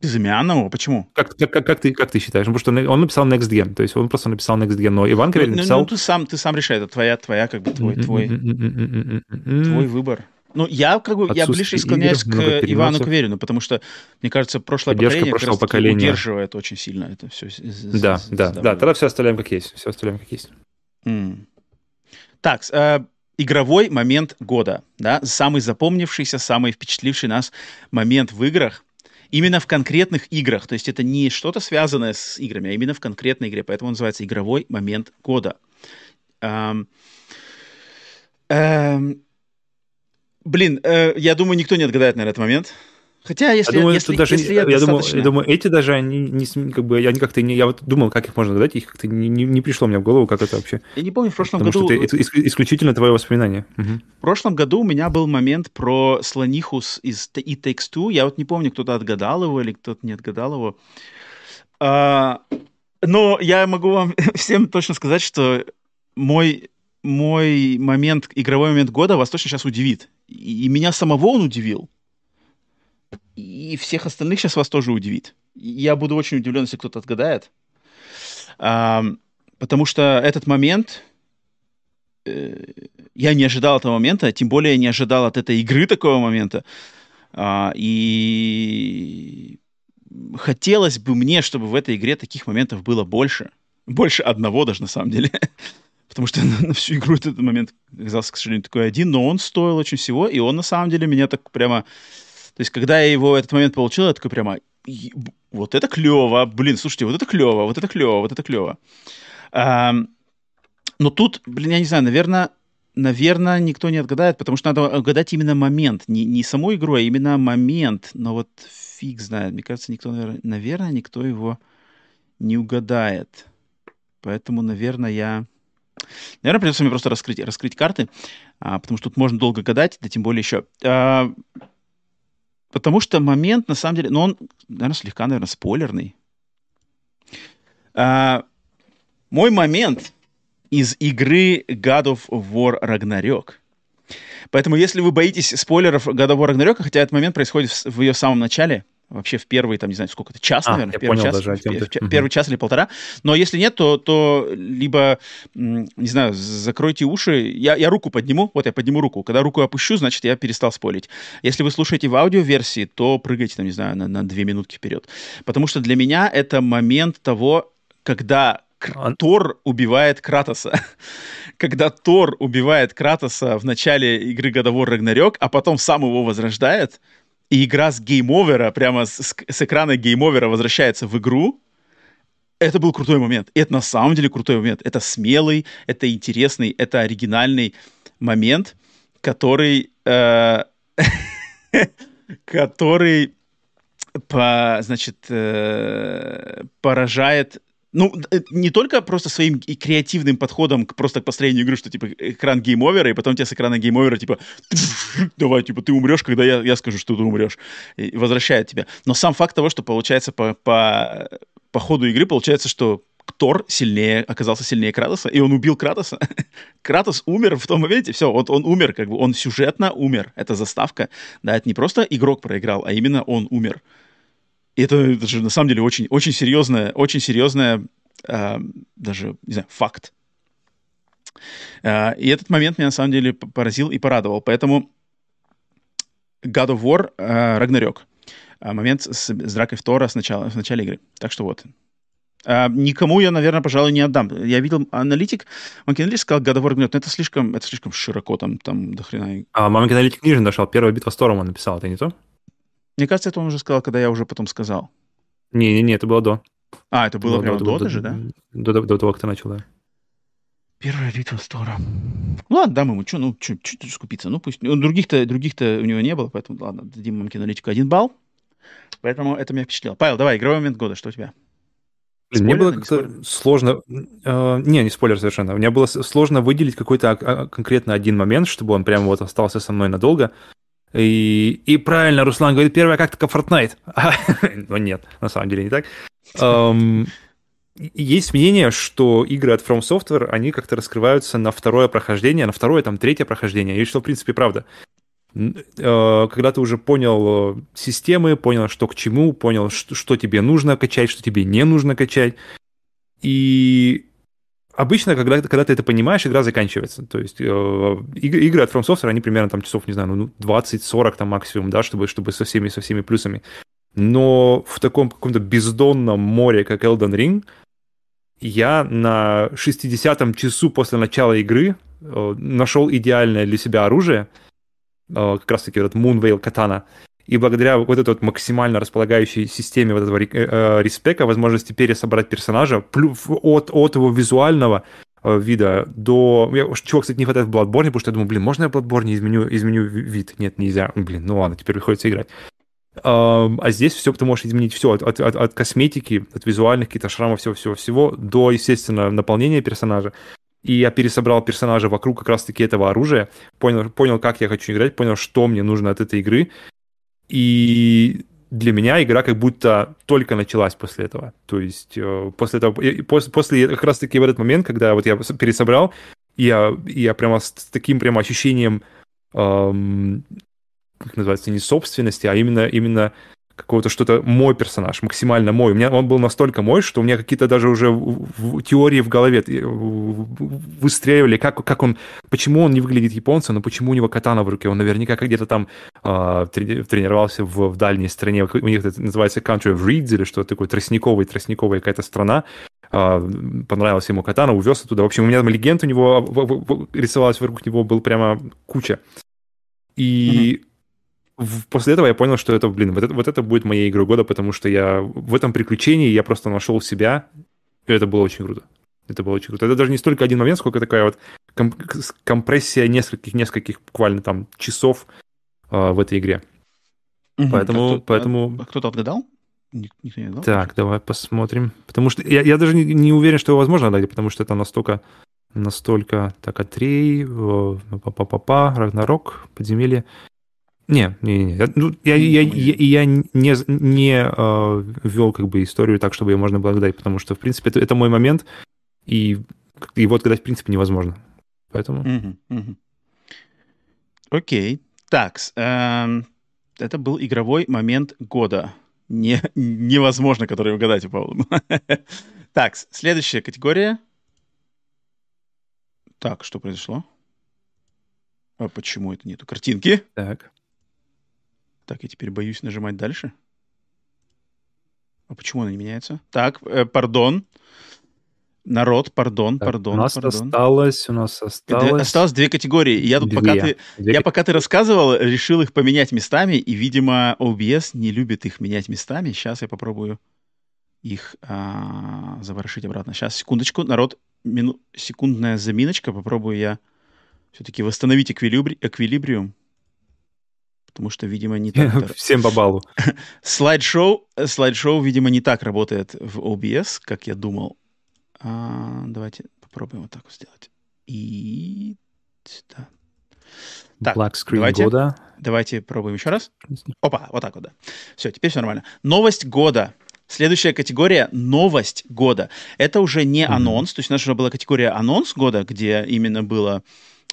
Безымянному? Почему?
Как, как, как, как, ты, как ты считаешь? Ну, потому что он написал Next Gen, то есть он просто написал Next Gen, но Иван Каверин
ну,
написал...
Ну, ты сам, ты сам решай, это твоя, твоя, как бы, твой, твой, твой выбор. Ну, я как бы, я ближе склоняюсь игр, к Ивану Каверину, потому что, мне кажется, прошлое Поддержка поколение прошлого поколения удерживает очень сильно это все.
Да, да, да, тогда все оставляем как есть, все оставляем как есть.
Mm. Так, э, игровой момент года, да, самый запомнившийся, самый впечатливший нас момент в играх, именно в конкретных играх, то есть это не что-то связанное с играми, а именно в конкретной игре, поэтому он называется игровой момент года. Эм, эм, блин, э, я думаю, никто не отгадает, наверное, этот момент. Хотя, если
я, думаю,
если,
даже,
если
я, я, думаю, я думаю, эти даже они не как бы я как-то не, я вот думал, как их можно задать, их как-то не, не, не пришло мне в голову, как это вообще.
Я не помню в прошлом
Потому
году.
Что это исключительно твое воспоминание. Угу.
В прошлом году у меня был момент про слониху из It Takes Two. Я вот не помню, кто-то отгадал его или кто-то не отгадал его. А, но я могу вам всем точно сказать, что мой мой момент, игровой момент года вас точно сейчас удивит. И, и меня самого он удивил и всех остальных сейчас вас тоже удивит. Я буду очень удивлен, если кто-то отгадает. А, потому что этот момент... Э, я не ожидал этого момента, тем более не ожидал от этой игры такого момента. А, и хотелось бы мне, чтобы в этой игре таких моментов было больше. Больше одного даже, на самом деле. Потому что на, на всю игру этот момент оказался, к сожалению, такой один, но он стоил очень всего, и он на самом деле меня так прямо то есть, когда я его этот момент получил, я такой прямо, вот это клево, блин, слушайте, вот это клево, вот это клево, вот это клево. А, но тут, блин, я не знаю, наверное, наверное, никто не отгадает, потому что надо угадать именно момент, не, не саму игру, а именно момент. Но вот фиг знает, мне кажется, никто, наверное, наверное никто его не угадает. Поэтому, наверное, я... Наверное, придется мне просто раскрыть, раскрыть карты, а, потому что тут можно долго гадать, да тем более еще. А, потому что момент, на самом деле, ну, он, наверное, слегка, наверное, спойлерный. А, мой момент из игры God of War Ragnarok. Поэтому, если вы боитесь спойлеров God of War Ragnarok, хотя этот момент происходит в, в ее самом начале, вообще в первый, там, не знаю, сколько это, час, а, наверное, первый, понял, час, даже, в, в, первый час или полтора. Но если нет, то, то либо, не знаю, закройте уши. Я, я руку подниму, вот я подниму руку. Когда руку опущу, значит, я перестал спорить. Если вы слушаете в аудиоверсии, то прыгайте, там, не знаю, на, на две минутки вперед. Потому что для меня это момент того, когда. Тор убивает Кратоса. Когда Тор убивает Кратоса в начале игры God of War Ragnarok, а потом сам его возрождает, и игра с гейм-овера, прямо с, с экрана гейм-овера возвращается в игру, это был крутой момент. И это на самом деле крутой момент. Это смелый, это интересный, это оригинальный момент, который... Э, который по, значит, э, поражает ну, э, не только просто своим креативным подходом к просто к построению игры, что, типа, экран гейм-овера, и потом тебе с экрана гейм-овера, типа, давай, типа, ты умрешь, когда я, я скажу, что ты умрешь, и возвращает тебя. Но сам факт того, что получается по, по, по ходу игры, получается, что Тор сильнее, оказался сильнее Кратоса, и он убил Кратоса. Кратос умер в том моменте, все, вот он умер, как бы, он сюжетно умер. Это заставка, да, это не просто игрок проиграл, а именно он умер. Это, это же на самом деле очень, очень серьезная, очень серьезная, э, даже, не знаю, факт. Э, и этот момент меня на самом деле поразил и порадовал. Поэтому God of War э, Ragnarok. Э, момент с, с дракой Тора с начала, в начале игры. Так что вот. Uh, никому я, наверное, пожалуй, не отдам. Я видел аналитик, Манкин сказал God of War Ragnarok, но это слишком, это слишком широко, там, там до хрена.
А Манкин аналитик ниже нашел, первая битва с Тором он написал, это не то?
Мне кажется, это он уже сказал, когда я уже потом сказал.
Не-не-не, это было до.
А, это было, было прямо до, до, до же, да?
До, до, до того, как ты начал, да.
Первая битва Стора. Ну ладно, дам ему, что, ну, чуть-чуть скупиться. Ну пусть. Ну, других-то, других-то у него не было, поэтому ладно, дадим ему кинолитику один балл. Поэтому это меня впечатлило. Павел, давай, игровой момент года, что у тебя?
Блин, мне было как-то сложно... Э, не, не спойлер совершенно. Мне было сложно выделить какой-то а, конкретно один момент, чтобы он прямо вот остался со мной надолго. И, и правильно, Руслан говорит, первая как только Fortnite. Но нет, на самом деле не так. Есть мнение, что игры от From Software, они как-то раскрываются на второе прохождение, на второе, там, третье прохождение. И что, в принципе, правда. Э, когда ты уже понял э, системы, понял, что к чему, понял, что тебе нужно качать, что тебе не нужно качать, и обычно, когда, когда ты это понимаешь, игра заканчивается. То есть э, игры от From Software, они примерно там часов, не знаю, ну 20-40 там максимум, да, чтобы, чтобы со всеми, со всеми плюсами. Но в таком каком-то бездонном море, как Elden Ring, я на 60-м часу после начала игры э, нашел идеальное для себя оружие, э, как раз-таки этот Moonveil Katana, и благодаря вот этой вот максимально располагающей системе вот этого э, э, респека, возможности пересобрать персонажа от, от его визуального э, вида до... Я, чего, кстати, не хватает в Bloodborne, потому что я думаю, блин, можно я в Bloodborne изменю, изменю вид? Нет, нельзя. Блин, ну ладно, теперь приходится играть. А здесь все, ты можешь изменить все, от, от, от косметики, от визуальных каких-то шрамов, всего-всего-всего, до, естественно, наполнения персонажа. И я пересобрал персонажа вокруг как раз-таки этого оружия, понял, понял, как я хочу играть, понял, что мне нужно от этой игры, и для меня игра как будто только началась после этого. То есть э, после этого, после, после как раз-таки в этот момент, когда вот я пересобрал, я, я прямо с таким прямо ощущением, эм, как называется, не собственности, а именно, именно какого-то что-то мой персонаж, максимально мой. У меня он был настолько мой, что у меня какие-то даже уже в, в, теории в голове выстреливали, как, как он, почему он не выглядит японцем, но почему у него катана в руке. Он наверняка где-то там э, тренировался в, в дальней стране. У них это называется country of reeds или что-то такое, тростниковый, тростниковая какая-то страна. Э, понравилась ему катана, увез оттуда. В общем, у меня там легенд у него рисовалась вокруг него, был прямо куча. И mm-hmm после этого я понял, что это, блин, вот это, вот это будет моей игрой года, потому что я в этом приключении я просто нашел себя, и это было очень круто. Это было очень круто. Это даже не столько один момент, сколько такая вот компрессия нескольких, нескольких буквально там часов э, в этой игре. Угу. Поэтому, а кто, поэтому...
А, кто-то отгадал?
Никто не отгадал? Так, давай посмотрим. Потому что я, я даже не, не уверен, что его возможно отдать, потому что это настолько настолько так Атрей, Папа, Рагнарок, Подземелье. Не, не, не. Ну, я, я, я, я не, не э, вел как бы историю так, чтобы ее можно было гадать, потому что, в принципе, это, это мой момент, и его отгадать, в принципе, невозможно. Поэтому...
Угу, угу. Окей. Так, эм, это был игровой момент года. Не, невозможно, который угадать у Павла. так, следующая категория. Так, что произошло? А почему это нету картинки?
Так.
Так, я теперь боюсь нажимать дальше. А почему она не меняется? Так, э, пардон. Народ, пардон, так, пардон,
у нас
пардон.
осталось, у нас осталось...
Осталось две категории. Я тут, две. пока ты, две я пока ты рассказывал, решил их поменять местами, и, видимо, OBS не любит их менять местами. Сейчас я попробую их а, заворошить обратно. Сейчас, секундочку, народ, мину... секундная заминочка. Попробую я все-таки восстановить эквилибри... эквилибриум потому что, видимо, не так...
Всем по баллу.
Слайд-шоу, слайд-шоу, видимо, не так работает в OBS, как я думал. А, давайте попробуем вот так вот сделать. И... Да.
Так, Black screen давайте, года.
Давайте пробуем еще раз. Опа, вот так вот, да. Все, теперь все нормально. Новость года. Следующая категория — новость года. Это уже не mm-hmm. анонс, то есть у нас уже была категория анонс года, где именно было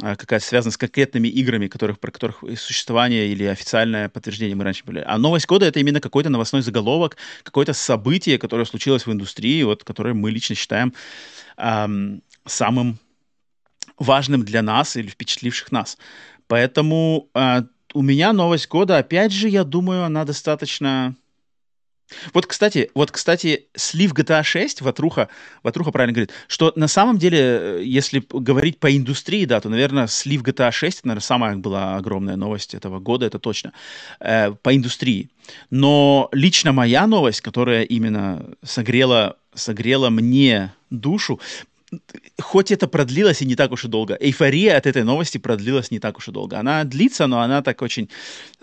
а, какая-то связана с конкретными играми, которых, про которых существование или официальное подтверждение мы раньше были. А новость года — это именно какой-то новостной заголовок, какое-то событие, которое случилось в индустрии, вот, которое мы лично считаем эм, самым важным для нас или впечатливших нас. Поэтому э, у меня новость года, опять же, я думаю, она достаточно вот, кстати, вот, кстати, слив GTA 6, Ватруха, Ватруха правильно говорит, что на самом деле, э, если говорить по индустрии, да, то, наверное, слив GTA 6, это, наверное, самая была огромная новость этого года, это точно, э, по индустрии. Но лично моя новость, которая именно согрела, согрела мне душу, хоть это продлилось и не так уж и долго, эйфория от этой новости продлилась не так уж и долго. Она длится, но она так очень,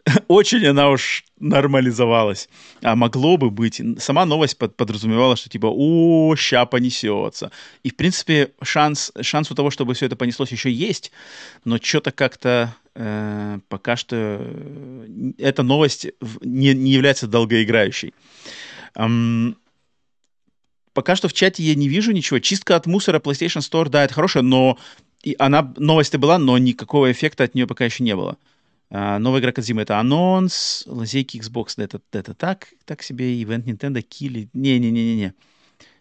очень она уж нормализовалась. А могло бы быть. Сама новость под, подразумевала, что типа, о, ща понесется. И, в принципе, шанс, шанс у того, чтобы все это понеслось, еще есть, но что-то как-то э, пока что э, эта новость не, не является долгоиграющей. Um, пока что в чате я не вижу ничего. Чистка от мусора PlayStation Store, да, это хорошая, но и она, новость была, но никакого эффекта от нее пока еще не было. А, новая игра Кадзима — это анонс, лазейки Xbox — это, это так, так себе, ивент Nintendo, килли. Не-не-не-не-не.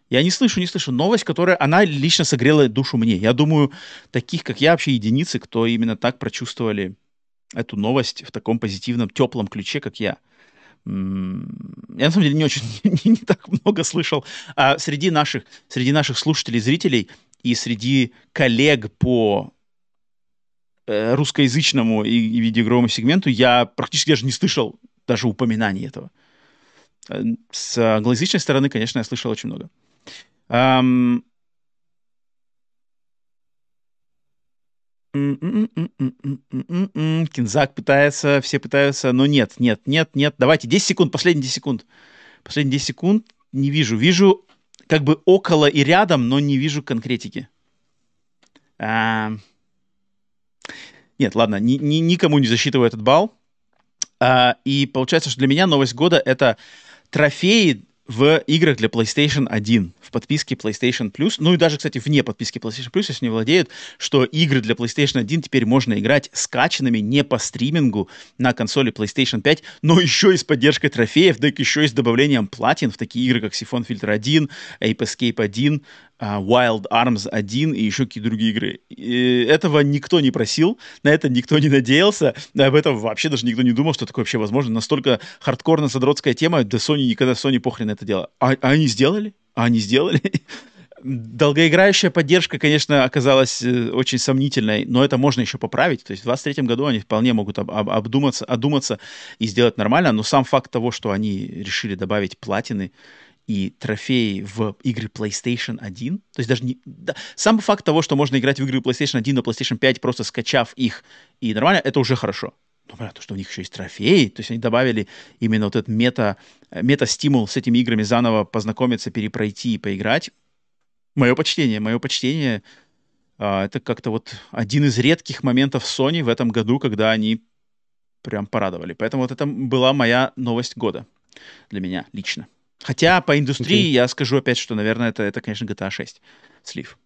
Я не слышу, не слышу. Новость, которая, она лично согрела душу мне. Я думаю, таких, как я, вообще единицы, кто именно так прочувствовали эту новость в таком позитивном, теплом ключе, как я. Я на самом деле не очень, не, не так много слышал. А среди наших, среди наших слушателей, зрителей и среди коллег по русскоязычному и, и видеоигровому сегменту я практически даже не слышал даже упоминаний этого. Э, с англоязычной стороны, конечно, я слышал очень много. Um, Кинзак пытается, все пытаются, но нет, нет, нет, нет. Давайте 10 секунд, последние 10 секунд. Последние 10 секунд не вижу. Вижу как бы около и рядом, но не вижу конкретики. А... Нет, ладно, ни, ни, никому не засчитываю этот балл. А, и получается, что для меня новость года — это трофеи в играх для PlayStation 1, в подписке PlayStation Plus, ну и даже, кстати, вне подписки PlayStation Plus, если не владеют, что игры для PlayStation 1 теперь можно играть скачанными не по стримингу на консоли PlayStation 5, но еще и с поддержкой трофеев, да еще и с добавлением платин в такие игры, как Siphon Filter 1, Ape Escape 1, а, Wild Arms 1 и еще какие-то другие игры. И этого никто не просил, на это никто не надеялся, об этом вообще даже никто не думал, что такое вообще возможно. Настолько хардкорно-задротская тема, да Sony никогда Sony похрен это дело. А, а они сделали? А они сделали? Долгоиграющая поддержка, конечно, оказалась э, очень сомнительной, но это можно еще поправить. То есть в 2023 году они вполне могут об, об, обдуматься, одуматься и сделать нормально, но сам факт того, что они решили добавить платины, и трофеи в игры PlayStation 1. То есть даже не... Да, сам факт того, что можно играть в игры PlayStation 1 на PlayStation 5, просто скачав их, и нормально, это уже хорошо. Но понятно, что у них еще есть трофеи, то есть они добавили именно вот этот мета, мета-стимул с этими играми заново познакомиться, перепройти и поиграть. Мое почтение, мое почтение. А, это как-то вот один из редких моментов Sony в этом году, когда они прям порадовали. Поэтому вот это была моя новость года для меня лично. Хотя по индустрии okay. я скажу опять, что, наверное, это, это конечно, GTA 6 слив.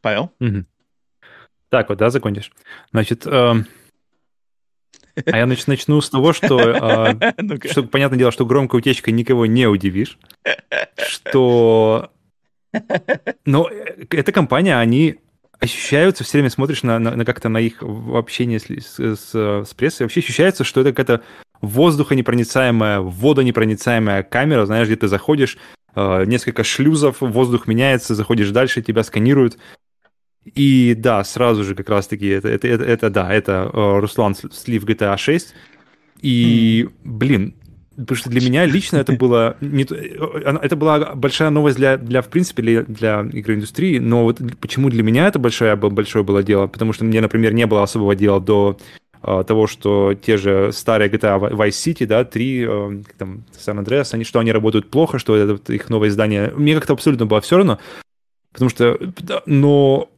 Павел?
Mm-hmm. Так вот, да, закончишь. Значит, э, а я нач- начну с того, что, э, что, понятное дело, что громкой утечкой никого не удивишь, что... Но э, эта компания, они ощущаются, все время смотришь на, на, на как-то на их общение с, с, с прессой, вообще ощущается, что это какая-то воздухонепроницаемая, водонепроницаемая камера, знаешь, где ты заходишь, э, несколько шлюзов, воздух меняется, заходишь дальше, тебя сканируют. И да, сразу же как раз-таки это, это, это, это да, это э, Руслан слив GTA 6. И, блин, Потому что для меня лично это было не, э, это была большая новость для, для в принципе, для, для игроиндустрии, но вот почему для меня это большое, большое было дело? Потому что мне, например, не было особого дела до того, что те же старые GTA Vice City, да, 3, э, там, San Andreas, они, что они работают плохо, что это их новое издание. Мне как-то абсолютно было все равно, потому что, но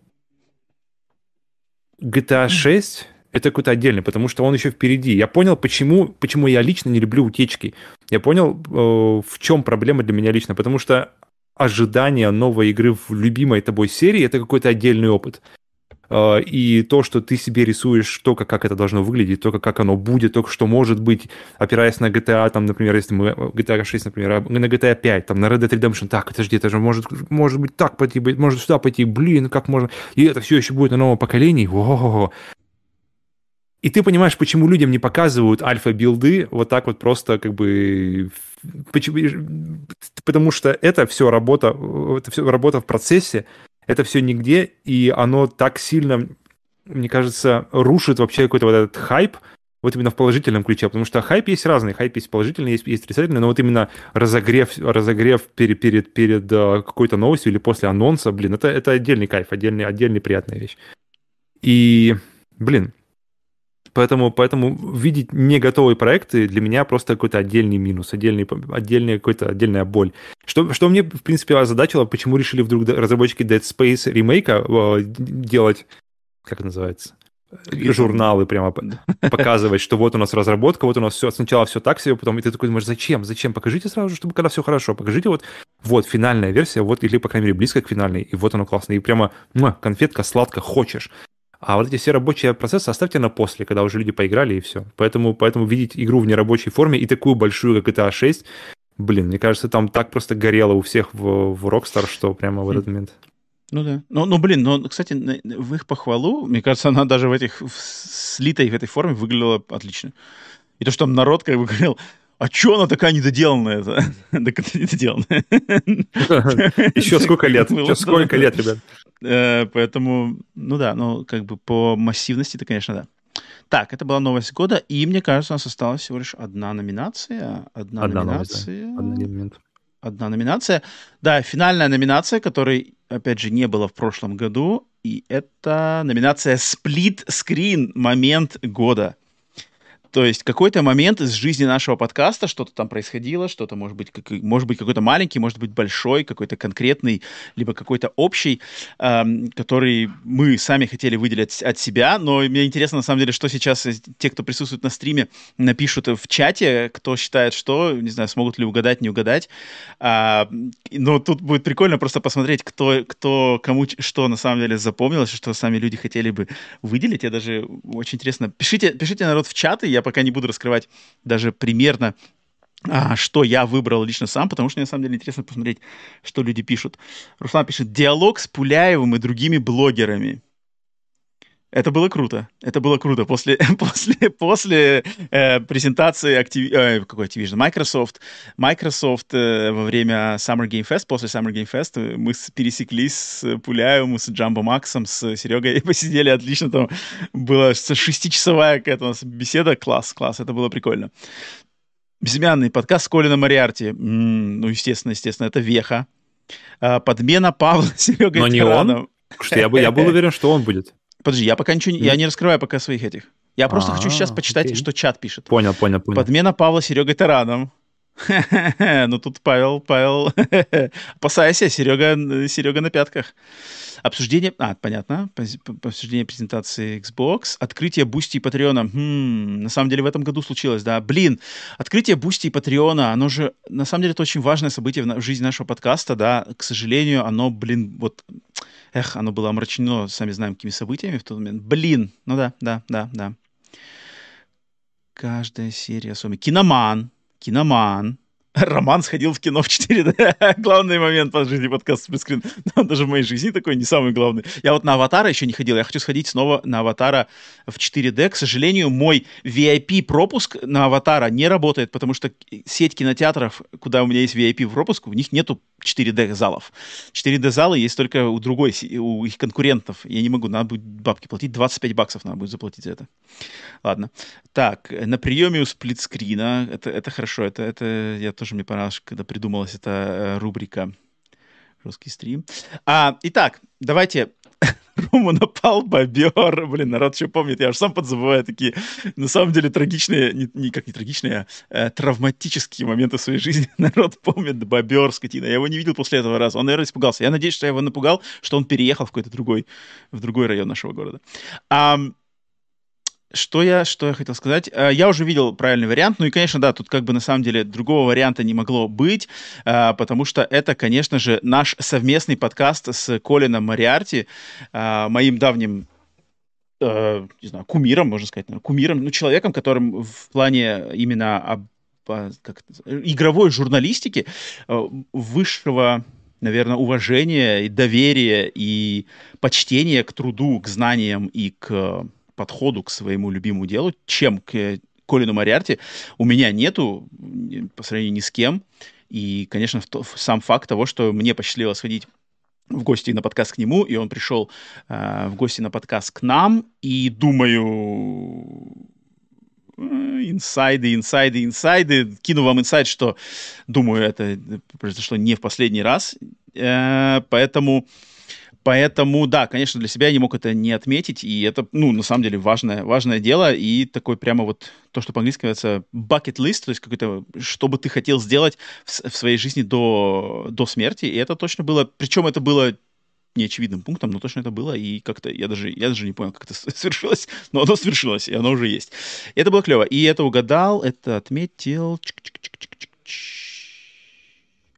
GTA 6 это какой-то отдельный, потому что он еще впереди. Я понял, почему, почему я лично не люблю утечки. Я понял, э, в чем проблема для меня лично, потому что ожидание новой игры в любимой тобой серии это какой-то отдельный опыт. Э, и то, что ты себе рисуешь, то, как, это должно выглядеть, то, как оно будет, то, что может быть, опираясь на GTA, там, например, если мы GTA 6, например, а на GTA 5, там, на Red Dead Redemption, так, подожди, это же может, может быть так пойти, может сюда пойти, блин, как можно... И это все еще будет на новом поколении, о-о-о. И ты понимаешь, почему людям не показывают альфа-билды вот так вот просто как бы... Потому что это все работа, это все работа в процессе, это все нигде, и оно так сильно, мне кажется, рушит вообще какой-то вот этот хайп, вот именно в положительном ключе, потому что хайп есть разный, хайп есть положительный, есть, есть отрицательный, но вот именно разогрев, разогрев перед, перед, перед э, какой-то новостью или после анонса, блин, это, это отдельный кайф, отдельный, отдельный приятная вещь. И, блин, Поэтому, поэтому видеть не готовые проекты для меня просто какой-то отдельный минус, отдельный, отдельный какой-то отдельная боль. Что, что мне, в принципе, озадачило, почему решили вдруг разработчики Dead Space ремейка э, делать, как это называется, журналы прямо показывать, что вот у нас разработка, вот у нас все, сначала все так себе, потом и ты такой думаешь, зачем, зачем, покажите сразу же, чтобы когда все хорошо, покажите вот, вот финальная версия, вот, или, по крайней мере, близко к финальной, и вот оно классно, и прямо, конфетка, сладко, хочешь. А вот эти все рабочие процессы оставьте на после, когда уже люди поиграли и все. Поэтому, поэтому видеть игру в нерабочей форме и такую большую, как GTA 6, блин, мне кажется, там так просто горело у всех в, в Rockstar, что прямо в этот момент.
Ну да. Ну, ну блин, но, кстати, в их похвалу, мне кажется, она даже в этих в слитой в этой форме выглядела отлично. И то, что там народ как бы говорил, а чё она такая недоделанная? Так это недоделанная.
Еще сколько лет? Еще сколько лет, ребят?
Э, поэтому, ну да, ну как бы по массивности, это, конечно, да. Так, это была новость года, и мне кажется, у нас осталась всего лишь одна номинация. Одна, одна номинация. Новость, да. Одна номинация. Да, финальная номинация, которой, опять же, не было в прошлом году, и это номинация Screen Момент года. То есть какой-то момент из жизни нашего подкаста, что-то там происходило, что-то может быть, как, может быть какой-то маленький, может быть большой, какой-то конкретный, либо какой-то общий, эм, который мы сами хотели выделить от себя. Но мне интересно, на самом деле, что сейчас те, кто присутствует на стриме, напишут в чате, кто считает, что, не знаю, смогут ли угадать, не угадать. А, но тут будет прикольно просто посмотреть, кто, кто кому что на самом деле запомнилось, что сами люди хотели бы выделить. Я даже очень интересно. Пишите, пишите народ в чаты, я пока не буду раскрывать даже примерно а, что я выбрал лично сам, потому что мне на самом деле интересно посмотреть, что люди пишут. Руслан пишет «Диалог с Пуляевым и другими блогерами». Это было круто. Это было круто. После, после, после э, презентации Activ... э, какой Activision? Microsoft, Microsoft э, во время Summer Game Fest, после Summer Game Fest э, мы пересеклись с Пуляевым, с Джамбо Максом, с Серегой и посидели отлично. Там была шестичасовая какая-то у нас беседа. Класс, класс. Это было прикольно. Безымянный подкаст с Колином Мариарти. М-м, ну, естественно, естественно, это Веха. Э, подмена Павла Серега
Но не он? Что я, бы, я был уверен, что он будет.
Подожди, я пока ничего не... Я не раскрываю пока своих этих. Я просто хочу сейчас почитать, что чат пишет.
Понял, понял, понял.
Подмена Павла Серегой Тараном. Ну тут Павел, Павел, опасайся, Серега, Серега на пятках. Обсуждение, а, понятно, обсуждение презентации Xbox, открытие Бусти и Патреона. Хм, на самом деле в этом году случилось, да. Блин, открытие Бусти и Патреона, оно же, на самом деле, это очень важное событие в, в жизни нашего подкаста, да. К сожалению, оно, блин, вот, эх, оно было омрачено, сами знаем, какими событиями в тот момент. Блин, ну да, да, да, да. Каждая серия особенно. Киноман, Киноман, Роман сходил в кино в 4D. Главный момент по жизни подкаста сплитскрин. Даже в моей жизни такой не самый главный. Я вот на Аватара еще не ходил. Я хочу сходить снова на Аватара в 4D. К сожалению, мой VIP-пропуск на Аватара не работает, потому что сеть кинотеатров, куда у меня есть VIP-пропуск, в них нету 4D-залов. 4D-залы есть только у другой, у их конкурентов. Я не могу, надо будет бабки платить. 25 баксов надо будет заплатить за это. Ладно. Так, на приеме у сплитскрина. Это, это хорошо. Это, это я тоже мне понравилось, когда придумалась эта э, рубрика жесткий стрим. А, итак, давайте Рому напал бобер. Блин, народ еще помнит, я уже сам подзабываю такие, на самом деле, трагичные, не, не как не трагичные, а э, травматические моменты в своей жизни. Народ помнит бобер, скотина. Я его не видел после этого раза. Он, наверное, испугался. Я надеюсь, что я его напугал, что он переехал в какой-то другой, в другой район нашего города. А, что я, что я хотел сказать? Э, я уже видел правильный вариант. Ну и, конечно, да, тут как бы на самом деле другого варианта не могло быть, э, потому что это, конечно же, наш совместный подкаст с Колином Мариарти, э, моим давним не знаю, кумиром, можно сказать, кумиром, ну, человеком, которым в плане именно как игровой журналистики высшего наверное, уважения и доверия и почтения к труду, к знаниям и к подходу к своему любимому делу, чем к Колину Мариарти, у меня нету по сравнению ни с кем. И, конечно, сам факт того, что мне посчастливилось сходить в гости на подкаст к нему, и он пришел э, в гости на подкаст к нам, и думаю, э, инсайды, инсайды, инсайды. Кину вам инсайд, что, думаю, это произошло не в последний раз. Э, поэтому Поэтому, да, конечно, для себя я не мог это не отметить, и это, ну, на самом деле, важное, важное дело, и такой прямо вот то, что по-английски называется bucket list, то есть какой-то, что бы ты хотел сделать в, в своей жизни до, до смерти, и это точно было, причем это было неочевидным пунктом, но точно это было, и как-то я даже, я даже не понял, как это свершилось, но оно свершилось, и оно уже есть. Это было клево. И это угадал, это отметил... Чик -чик -чик -чик -чик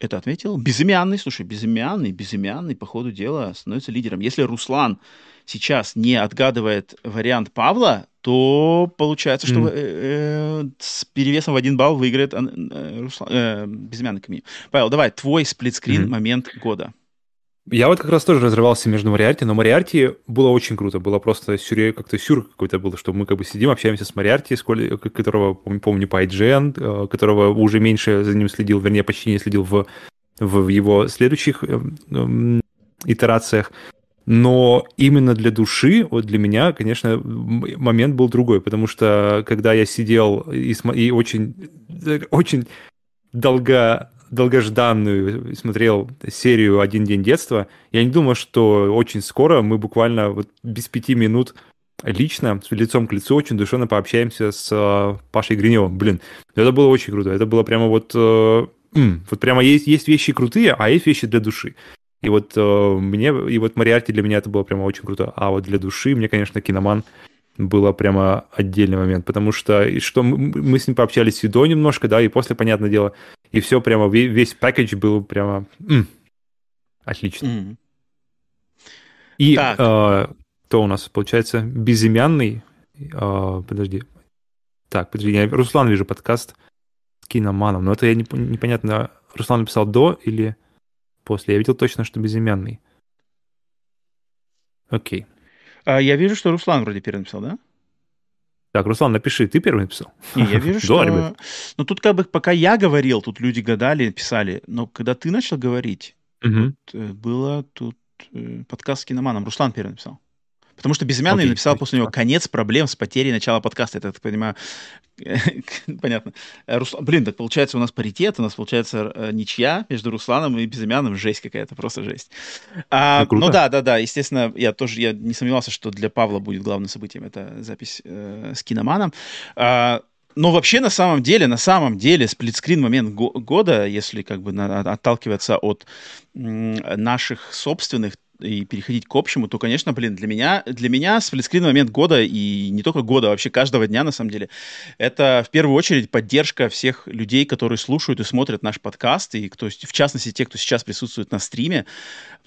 это отметил. Безымянный, слушай, безымянный, безымянный по ходу дела становится лидером. Если Руслан сейчас не отгадывает вариант Павла, то получается, что mm. э, э, с перевесом в один балл выиграет э, Руслан, э, безымянный камень. Павел, давай, твой сплитскрин mm. момент года.
Я вот как раз тоже разрывался между Мариарти, но Мариарти было очень круто. Было просто сюр, как-то сюр какой-то был, что мы как бы сидим, общаемся с Мариарти, которого, помню, по IGN, э, которого уже меньше за ним следил, вернее, почти не следил в, в его следующих э, э, итерациях. Но именно для души, вот для меня, конечно, момент был другой, потому что когда я сидел и, и очень, очень долго долгожданную, смотрел серию «Один день детства», я не думал, что очень скоро мы буквально вот без пяти минут лично, с лицом к лицу, очень душевно пообщаемся с э, Пашей Гриневым. Блин, это было очень круто. Это было прямо вот... Э, вот прямо есть, есть вещи крутые, а есть вещи для души. И вот э, мне, и вот Мариарти для меня это было прямо очень круто. А вот для души мне, конечно, киноман было прямо отдельный момент, потому что и что мы, с ним пообщались и до немножко, да, и после, понятное дело, и все прямо, весь пакетч был прямо м, отлично. Mm. И э, кто у нас, получается, безымянный, э, подожди, так, подожди, я Руслан вижу подкаст с киноманом, но это я не, непонятно, Руслан написал до или после, я видел точно, что безымянный. Окей.
А я вижу, что Руслан вроде первый написал, да?
Так, Руслан, напиши, ты первый написал?
Не, я вижу, что... Ну, тут как бы, пока я говорил, тут люди гадали, писали, но когда ты начал говорить, угу. тут э, было тут э, подкаст с киноманом. Руслан первый написал. Потому что Безымянный okay. написал после него «Конец проблем с потерей начала подкаста». Это, я так понимаю, понятно. Руслан, блин, так получается у нас паритет, у нас получается э, ничья между Русланом и Безымянным. Жесть какая-то, просто жесть. А, ну да, да, да, естественно, я тоже я не сомневался, что для Павла будет главным событием эта запись э, с киноманом. А, но вообще на самом деле, на самом деле, сплитскрин момент го- года, если как бы на, отталкиваться от м, наших собственных и переходить к общему, то, конечно, блин, для меня, для меня сплитскрин момент года, и не только года, а вообще каждого дня, на самом деле, это в первую очередь поддержка всех людей, которые слушают и смотрят наш подкаст, и кто, в частности, те, кто сейчас присутствует на стриме.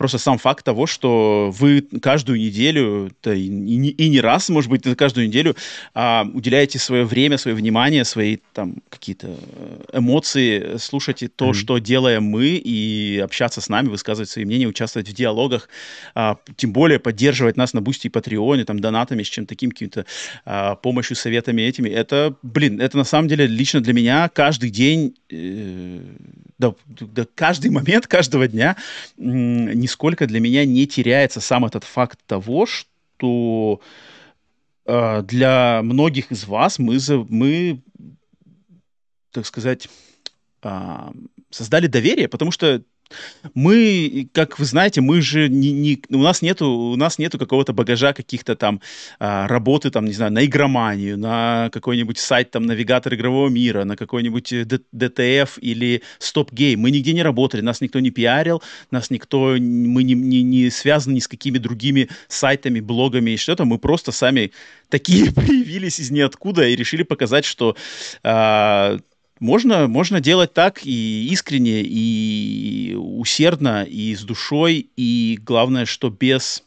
Просто сам факт того, что вы каждую неделю, да и, и, и не раз, может быть, каждую неделю а, уделяете свое время, свое внимание, свои там какие-то э, эмоции, слушайте то, mm-hmm. что делаем мы, и общаться с нами, высказывать свои мнения, участвовать в диалогах а, тем более поддерживать нас на Бусти и Патреоне, там, донатами, с чем таким каким-то а, помощью, советами этими, это, блин, это на самом деле лично для меня каждый день, э, да, да, каждый момент каждого дня э, нисколько для меня не теряется сам этот факт того, что э, для многих из вас мы, за, мы так сказать, э, создали доверие, потому что мы, как вы знаете, мы же не, не у нас нету у нас нету какого-то багажа каких-то там а, работы там не знаю на игроманию, на какой-нибудь сайт там навигатор игрового мира, на какой-нибудь DTF э, или Stop Game. Мы нигде не работали, нас никто не пиарил, нас никто мы не, не, не связаны ни с какими другими сайтами, блогами и что-то. Мы просто сами такие появились из ниоткуда и решили показать, что а, можно, можно делать так и искренне, и усердно, и с душой, и главное, что без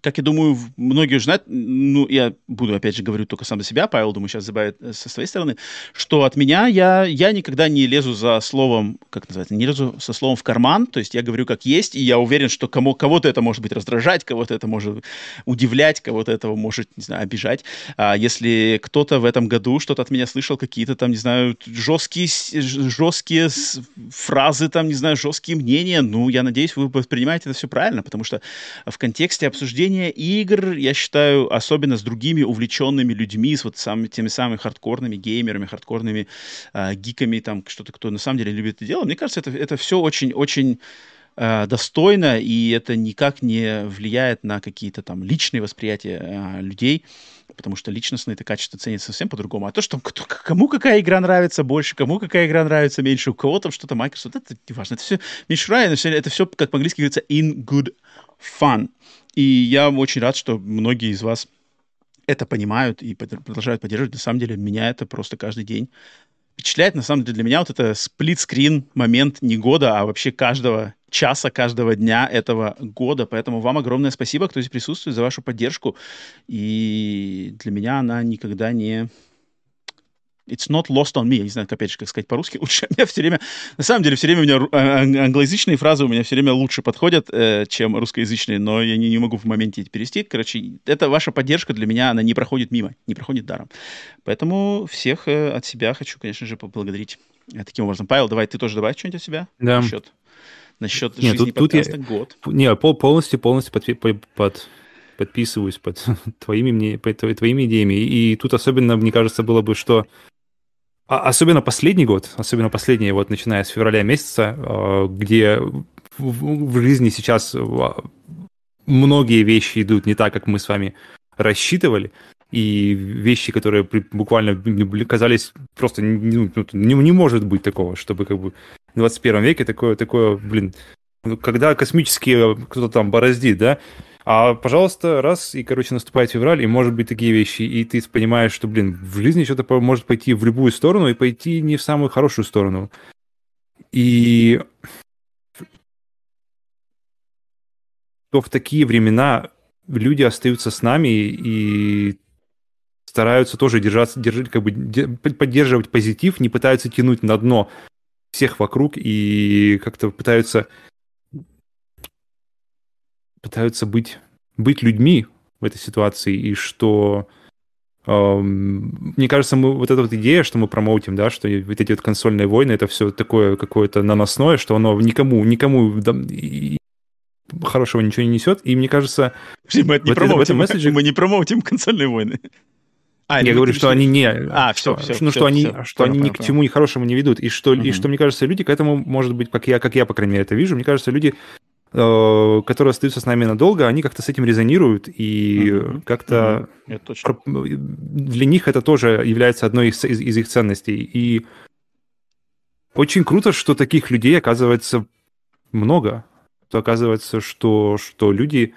как я думаю, многие знают, ну, я буду, опять же, говорю только сам за себя, Павел, думаю, сейчас забавит э, со своей стороны, что от меня я, я никогда не лезу за словом, как называется, не лезу со словом в карман, то есть я говорю как есть, и я уверен, что кому, кого-то это может быть раздражать, кого-то это может удивлять, кого-то этого может, не знаю, обижать. А если кто-то в этом году что-то от меня слышал, какие-то там, не знаю, жесткие, жесткие фразы, там, не знаю, жесткие мнения, ну, я надеюсь, вы воспринимаете это все правильно, потому что в контексте обсуждения прохождение игр, я считаю, особенно с другими увлеченными людьми, с вот самыми, теми самыми хардкорными геймерами, хардкорными э, гиками, там, что-то, кто на самом деле любит это дело, мне кажется, это, это все очень-очень э, достойно, и это никак не влияет на какие-то там личные восприятия э, людей, потому что личностные это качество ценится совсем по-другому. А то, что кто, кому какая игра нравится больше, кому какая игра нравится меньше, у кого там что-то Microsoft, это не важно. Это все все, это все, как по-английски говорится, in good fun. И я очень рад, что многие из вас это понимают и продолжают поддерживать. На самом деле, меня это просто каждый день впечатляет. На самом деле, для меня вот это сплит-скрин момент не года, а вообще каждого часа, каждого дня этого года. Поэтому вам огромное спасибо, кто здесь присутствует, за вашу поддержку. И для меня она никогда не It's not lost on me. Я не знаю, опять же, как сказать по-русски лучше. Меня все время, на самом деле, все время у меня а, англоязычные фразы у меня все время лучше подходят, э, чем русскоязычные, но я не, не могу в моменте перевести. Короче, это ваша поддержка для меня, она не проходит мимо, не проходит даром. Поэтому всех э, от себя хочу, конечно же, поблагодарить э, таким образом. Павел, давай ты тоже добавь что-нибудь от себя?
Да.
Насчет, насчет Нет, жизни тут, подкаста тут
я, год. Не, полностью, полностью под, под, подписываюсь под твоими, под твоими идеями. И, и тут особенно, мне кажется, было бы, что а, особенно последний год, особенно последний, вот начиная с февраля месяца, а, где в жизни сейчас а, многие вещи идут не так, как мы с вами рассчитывали, и вещи, которые буквально казались просто ну, не, не может быть такого, чтобы как бы в 21 веке такое, такое, блин, ну, когда космические кто-то там бороздит, да, а, пожалуйста, раз, и, короче, наступает февраль, и может быть такие вещи, и ты понимаешь, что, блин, в жизни что-то может пойти в любую сторону и пойти не в самую хорошую сторону. И то в такие времена люди остаются с нами и стараются тоже держаться, держать, как бы поддерживать позитив, не пытаются тянуть на дно всех вокруг и как-то пытаются пытаются быть, быть людьми в этой ситуации, и что эм, мне кажется, мы, вот эта вот идея, что мы промоутим, да, что вот эти вот консольные войны, это все такое какое-то наносное, что оно никому, никому да, и, хорошего ничего не несет, и мне кажется...
Мы это не промоутим, в этом месседже... мы не промоутим консольные войны.
А, я говорю, что они не, а, все, все, ну, все, что они, все, что они ни к чему не хорошему не ведут, и что, угу. и что мне кажется, люди к этому, может быть, как я, как я по крайней мере это вижу, мне кажется, люди которые остаются с нами надолго, они как-то с этим резонируют, и mm-hmm. как-то mm-hmm. для них это тоже является одной из, из, из их ценностей. И очень круто, что таких людей оказывается много. То оказывается, что, что люди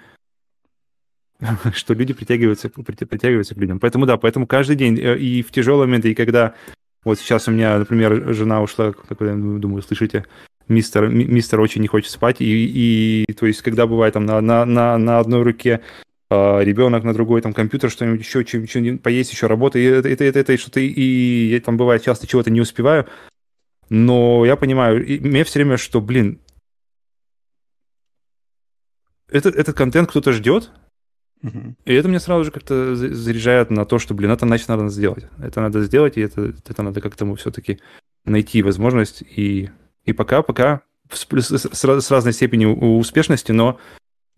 что люди притягиваются, притягиваются к людям. Поэтому да, поэтому каждый день э, и в тяжелые моменты, и когда вот сейчас у меня, например, жена ушла, как я думаю, слышите, мистер, мистер очень не хочет спать, и, и то есть когда бывает там на, на, на, на одной руке э, ребенок, на другой там компьютер, что-нибудь еще, что-нибудь поесть, еще работа, и это, это, это, это что-то, и я там бывает часто чего-то не успеваю, но я понимаю, и мне все время, что, блин, этот, этот контент кто-то ждет, и это мне сразу же как-то заряжает на то, что, блин, это значит надо сделать. Это надо сделать, и это, это надо как-то все-таки найти возможность. И, и пока, пока с, с, с разной степенью успешности, но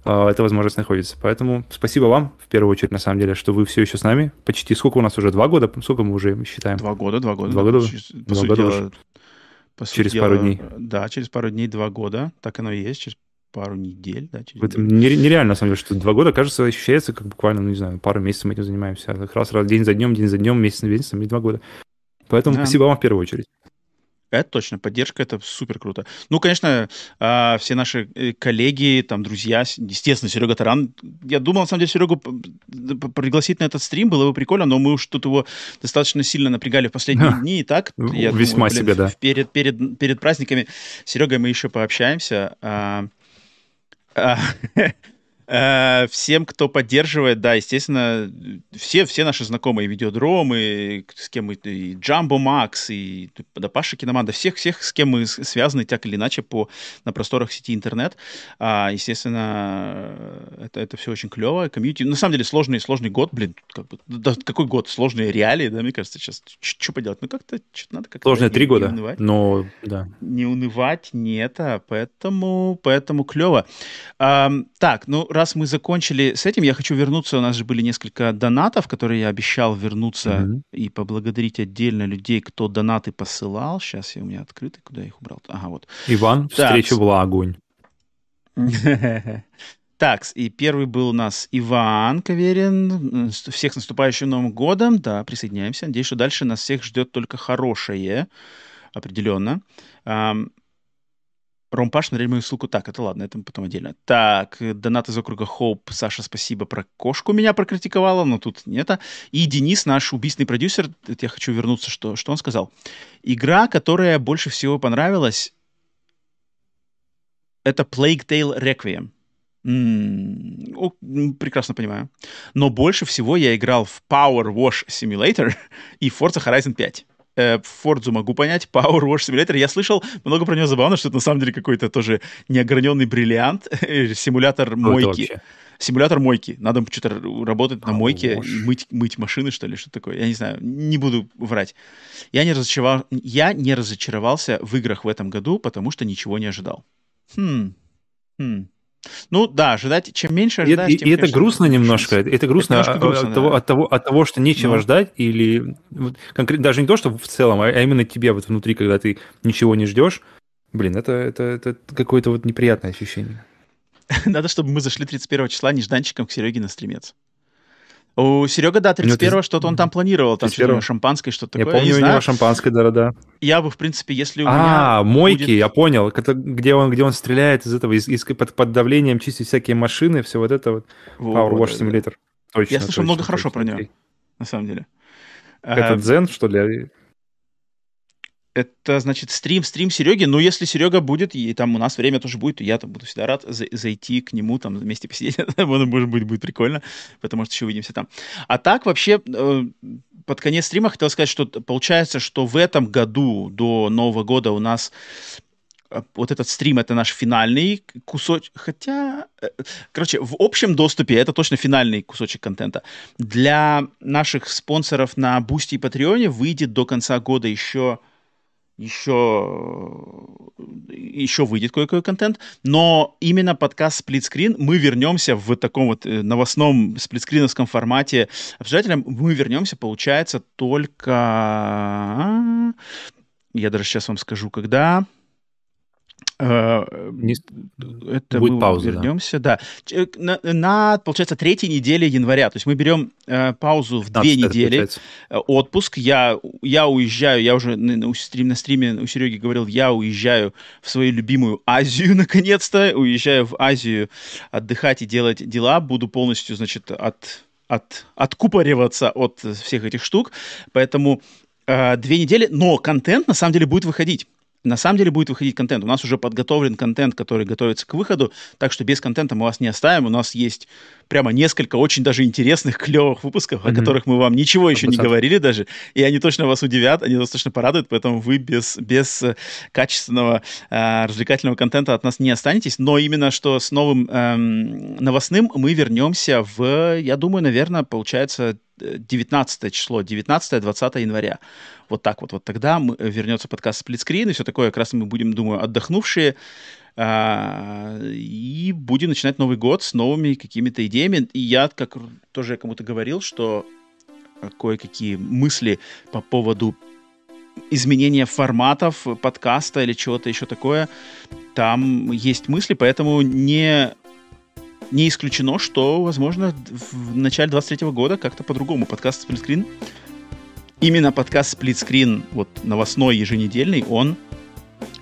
э, эта возможность находится. Поэтому спасибо вам, в первую очередь, на самом деле, что вы все еще с нами. Почти сколько у нас уже? Два года? Сколько мы уже считаем?
Два года, два года.
Два года,
через,
два года дела, уже. Через дела, пару дней.
Да, через пару дней два года. Так оно и есть. Через пару недель, да?
Через это нереально, на самом деле, что два года, кажется, ощущается как буквально, ну, не знаю, пару месяцев мы этим занимаемся. Раз, раз, день за днем, день за днем, месяц за месяцем, и два года. Поэтому да. спасибо вам в первую очередь.
Это точно, поддержка это супер круто. Ну, конечно, э, все наши э, коллеги, там, друзья, естественно, Серега Таран. Я думал, на самом деле, Серегу пригласить на этот стрим было бы прикольно, но мы уж тут его достаточно сильно напрягали в последние дни, и так.
Я Весьма думаю, блин, себе, да.
Перед, перед, перед праздниками Серегой мы еще пообщаемся. А, Э, всем, кто поддерживает, да, естественно, все, все наши знакомые видеодромы, с кем мы, и Джамбо Макс, и да, Паша Киноманда, всех, всех, с кем мы связаны так или иначе по, на просторах сети интернет. А, естественно, это, это все очень клево. Комьюнити, на самом деле, сложный, сложный год, блин, как бы, да, какой год? Сложные реалии, да, мне кажется, сейчас, что поделать? Ну, как-то, что надо как-то...
Сложные три года, унывать. но, да.
Не унывать, не это, поэтому, поэтому клево. А, так, ну, раз мы закончили с этим, я хочу вернуться. У нас же были несколько донатов, которые я обещал вернуться mm-hmm. и поблагодарить отдельно людей, кто донаты посылал. Сейчас я у меня открытый, куда я их убрал? Ага, вот.
Иван, так. встреча была огонь.
Так, и первый был у нас Иван Каверин. Всех с наступающим Новым годом. Да, присоединяемся. Надеюсь, что дальше нас всех ждет только хорошее. Определенно. Ромпаш на мою ссылку. Так, это ладно, это потом отдельно. Так, донат из округа Хоуп. Саша, спасибо, про кошку меня прокритиковала, но тут нет. И Денис, наш убийственный продюсер, это я хочу вернуться, что, что он сказал. Игра, которая больше всего понравилась, это Plague Tale Requiem. М-м, о, прекрасно понимаю. Но больше всего я играл в Power Wash Simulator и Forza Horizon 5 э, Фордзу могу понять, Power Wash Simulator, я слышал много про него забавно, что это на самом деле какой-то тоже неограненный бриллиант, симулятор мойки. Симулятор мойки. Надо что-то работать на мойке, мыть, мыть машины, что ли, что такое. Я не знаю, не буду врать. Я не, разочаровал, я не разочаровался в играх в этом году, потому что ничего не ожидал. Хм. Хм. Ну да, ожидать, чем меньше ожидаешь,
и, тем, и это грустно немножко. Это грустно, это грустно от, да. того, от, того, от того, что нечего ну. ждать, или конкретно даже не то, что в целом, а, а именно тебе вот внутри, когда ты ничего не ждешь. Блин, это, это, это какое-то вот неприятное ощущение.
Надо, чтобы мы зашли 31 числа нежданчиком к Сереге на стримец. У Серега, да, 31-го что-то он там планировал, там что-то шампанское, что-то
такое. Я помню, я у него шампанское, да-да-да.
Я бы, в принципе, если у
а, меня мойки, будет... я понял, это, где, он, где он стреляет из этого, из, из, под, под давлением чистит всякие машины, все вот это вот. вот Power Wash Simulator.
Точно, я слышал точно, много точно, хорошо точно, про него, на самом деле.
Это Дзен, что ли?
Это, значит, стрим, стрим Сереги. Ну, если Серега будет, и там у нас время тоже будет, то я там буду всегда рад за- зайти к нему, там, вместе посидеть. Может быть, будет прикольно, потому что еще увидимся там. А так, вообще, э, под конец стрима хотел сказать, что получается, что в этом году до Нового года у нас э, вот этот стрим это наш финальный кусочек, хотя, э, короче, в общем доступе это точно финальный кусочек контента. Для наших спонсоров на Бусти и Патреоне выйдет до конца года еще еще, еще выйдет кое-какой контент, но именно подкаст сплитскрин мы вернемся в таком вот э, новостном сплитскриновском формате. Обсуждателям, мы вернемся, получается, только... Я даже сейчас вам скажу, когда... Не... Это будет мы пауза, вернемся, да. да. Э, на, на, получается, третьей неделе января. То есть мы берем э, паузу в две недели, получается. отпуск. Я, я уезжаю, я уже на, на, стрим, на стриме у Сереги говорил, я уезжаю в свою любимую Азию, наконец-то. Уезжаю в Азию отдыхать и делать дела. Буду полностью, значит, от, от, откупориваться от всех этих штук. Поэтому э, две недели, но контент на самом деле будет выходить на самом деле будет выходить контент. У нас уже подготовлен контент, который готовится к выходу, так что без контента мы вас не оставим. У нас есть прямо несколько очень даже интересных, клевых выпусков, mm-hmm. о которых мы вам ничего еще 100%. не говорили даже, и они точно вас удивят, они вас точно порадуют, поэтому вы без, без э, качественного э, развлекательного контента от нас не останетесь. Но именно что с новым э, новостным мы вернемся в, я думаю, наверное, получается 19 число, 19-20 января. Вот так вот. Вот тогда мы, э, вернется подкаст «Сплитскрин», и все такое. Как раз мы будем, думаю, отдохнувшие, а, и будем начинать Новый год с новыми какими-то идеями. И я, как тоже кому-то говорил, что кое-какие мысли по поводу изменения форматов подкаста или чего-то еще такое, там есть мысли, поэтому не не исключено, что, возможно, в начале 23 года как-то по-другому подкаст «Сплитскрин». Именно подкаст «Сплитскрин», вот новостной, еженедельный, он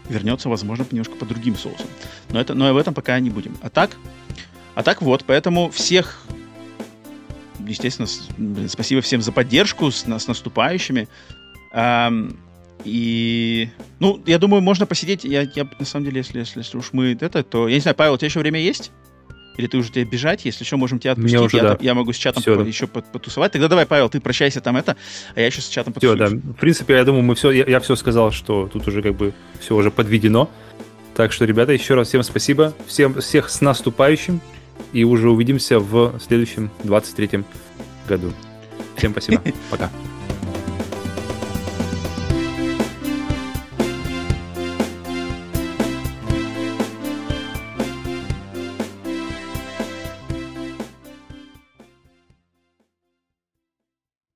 вернется, возможно, немножко по другим соусам. Но, это, но об этом пока не будем. А так, а так вот, поэтому всех, естественно, спасибо всем за поддержку, с, с наступающими. Эм, и, ну, я думаю, можно посидеть. Я, я на самом деле, если, если, если уж мы это, то, я не знаю, Павел, у тебя еще время есть? Или ты уже тебе бежать? Если что, можем тебя отпустить.
Мне уже,
я,
да.
я могу с чатом все, по, да. еще потусовать. Тогда давай, Павел, ты прощайся там это, а я еще с чатом
потусую. Все, да. В принципе, я думаю, мы все, я, я все сказал, что тут уже как бы все уже подведено. Так что, ребята, еще раз всем спасибо. Всем, всех с наступающим. И уже увидимся в следующем 23-м году. Всем спасибо. Пока.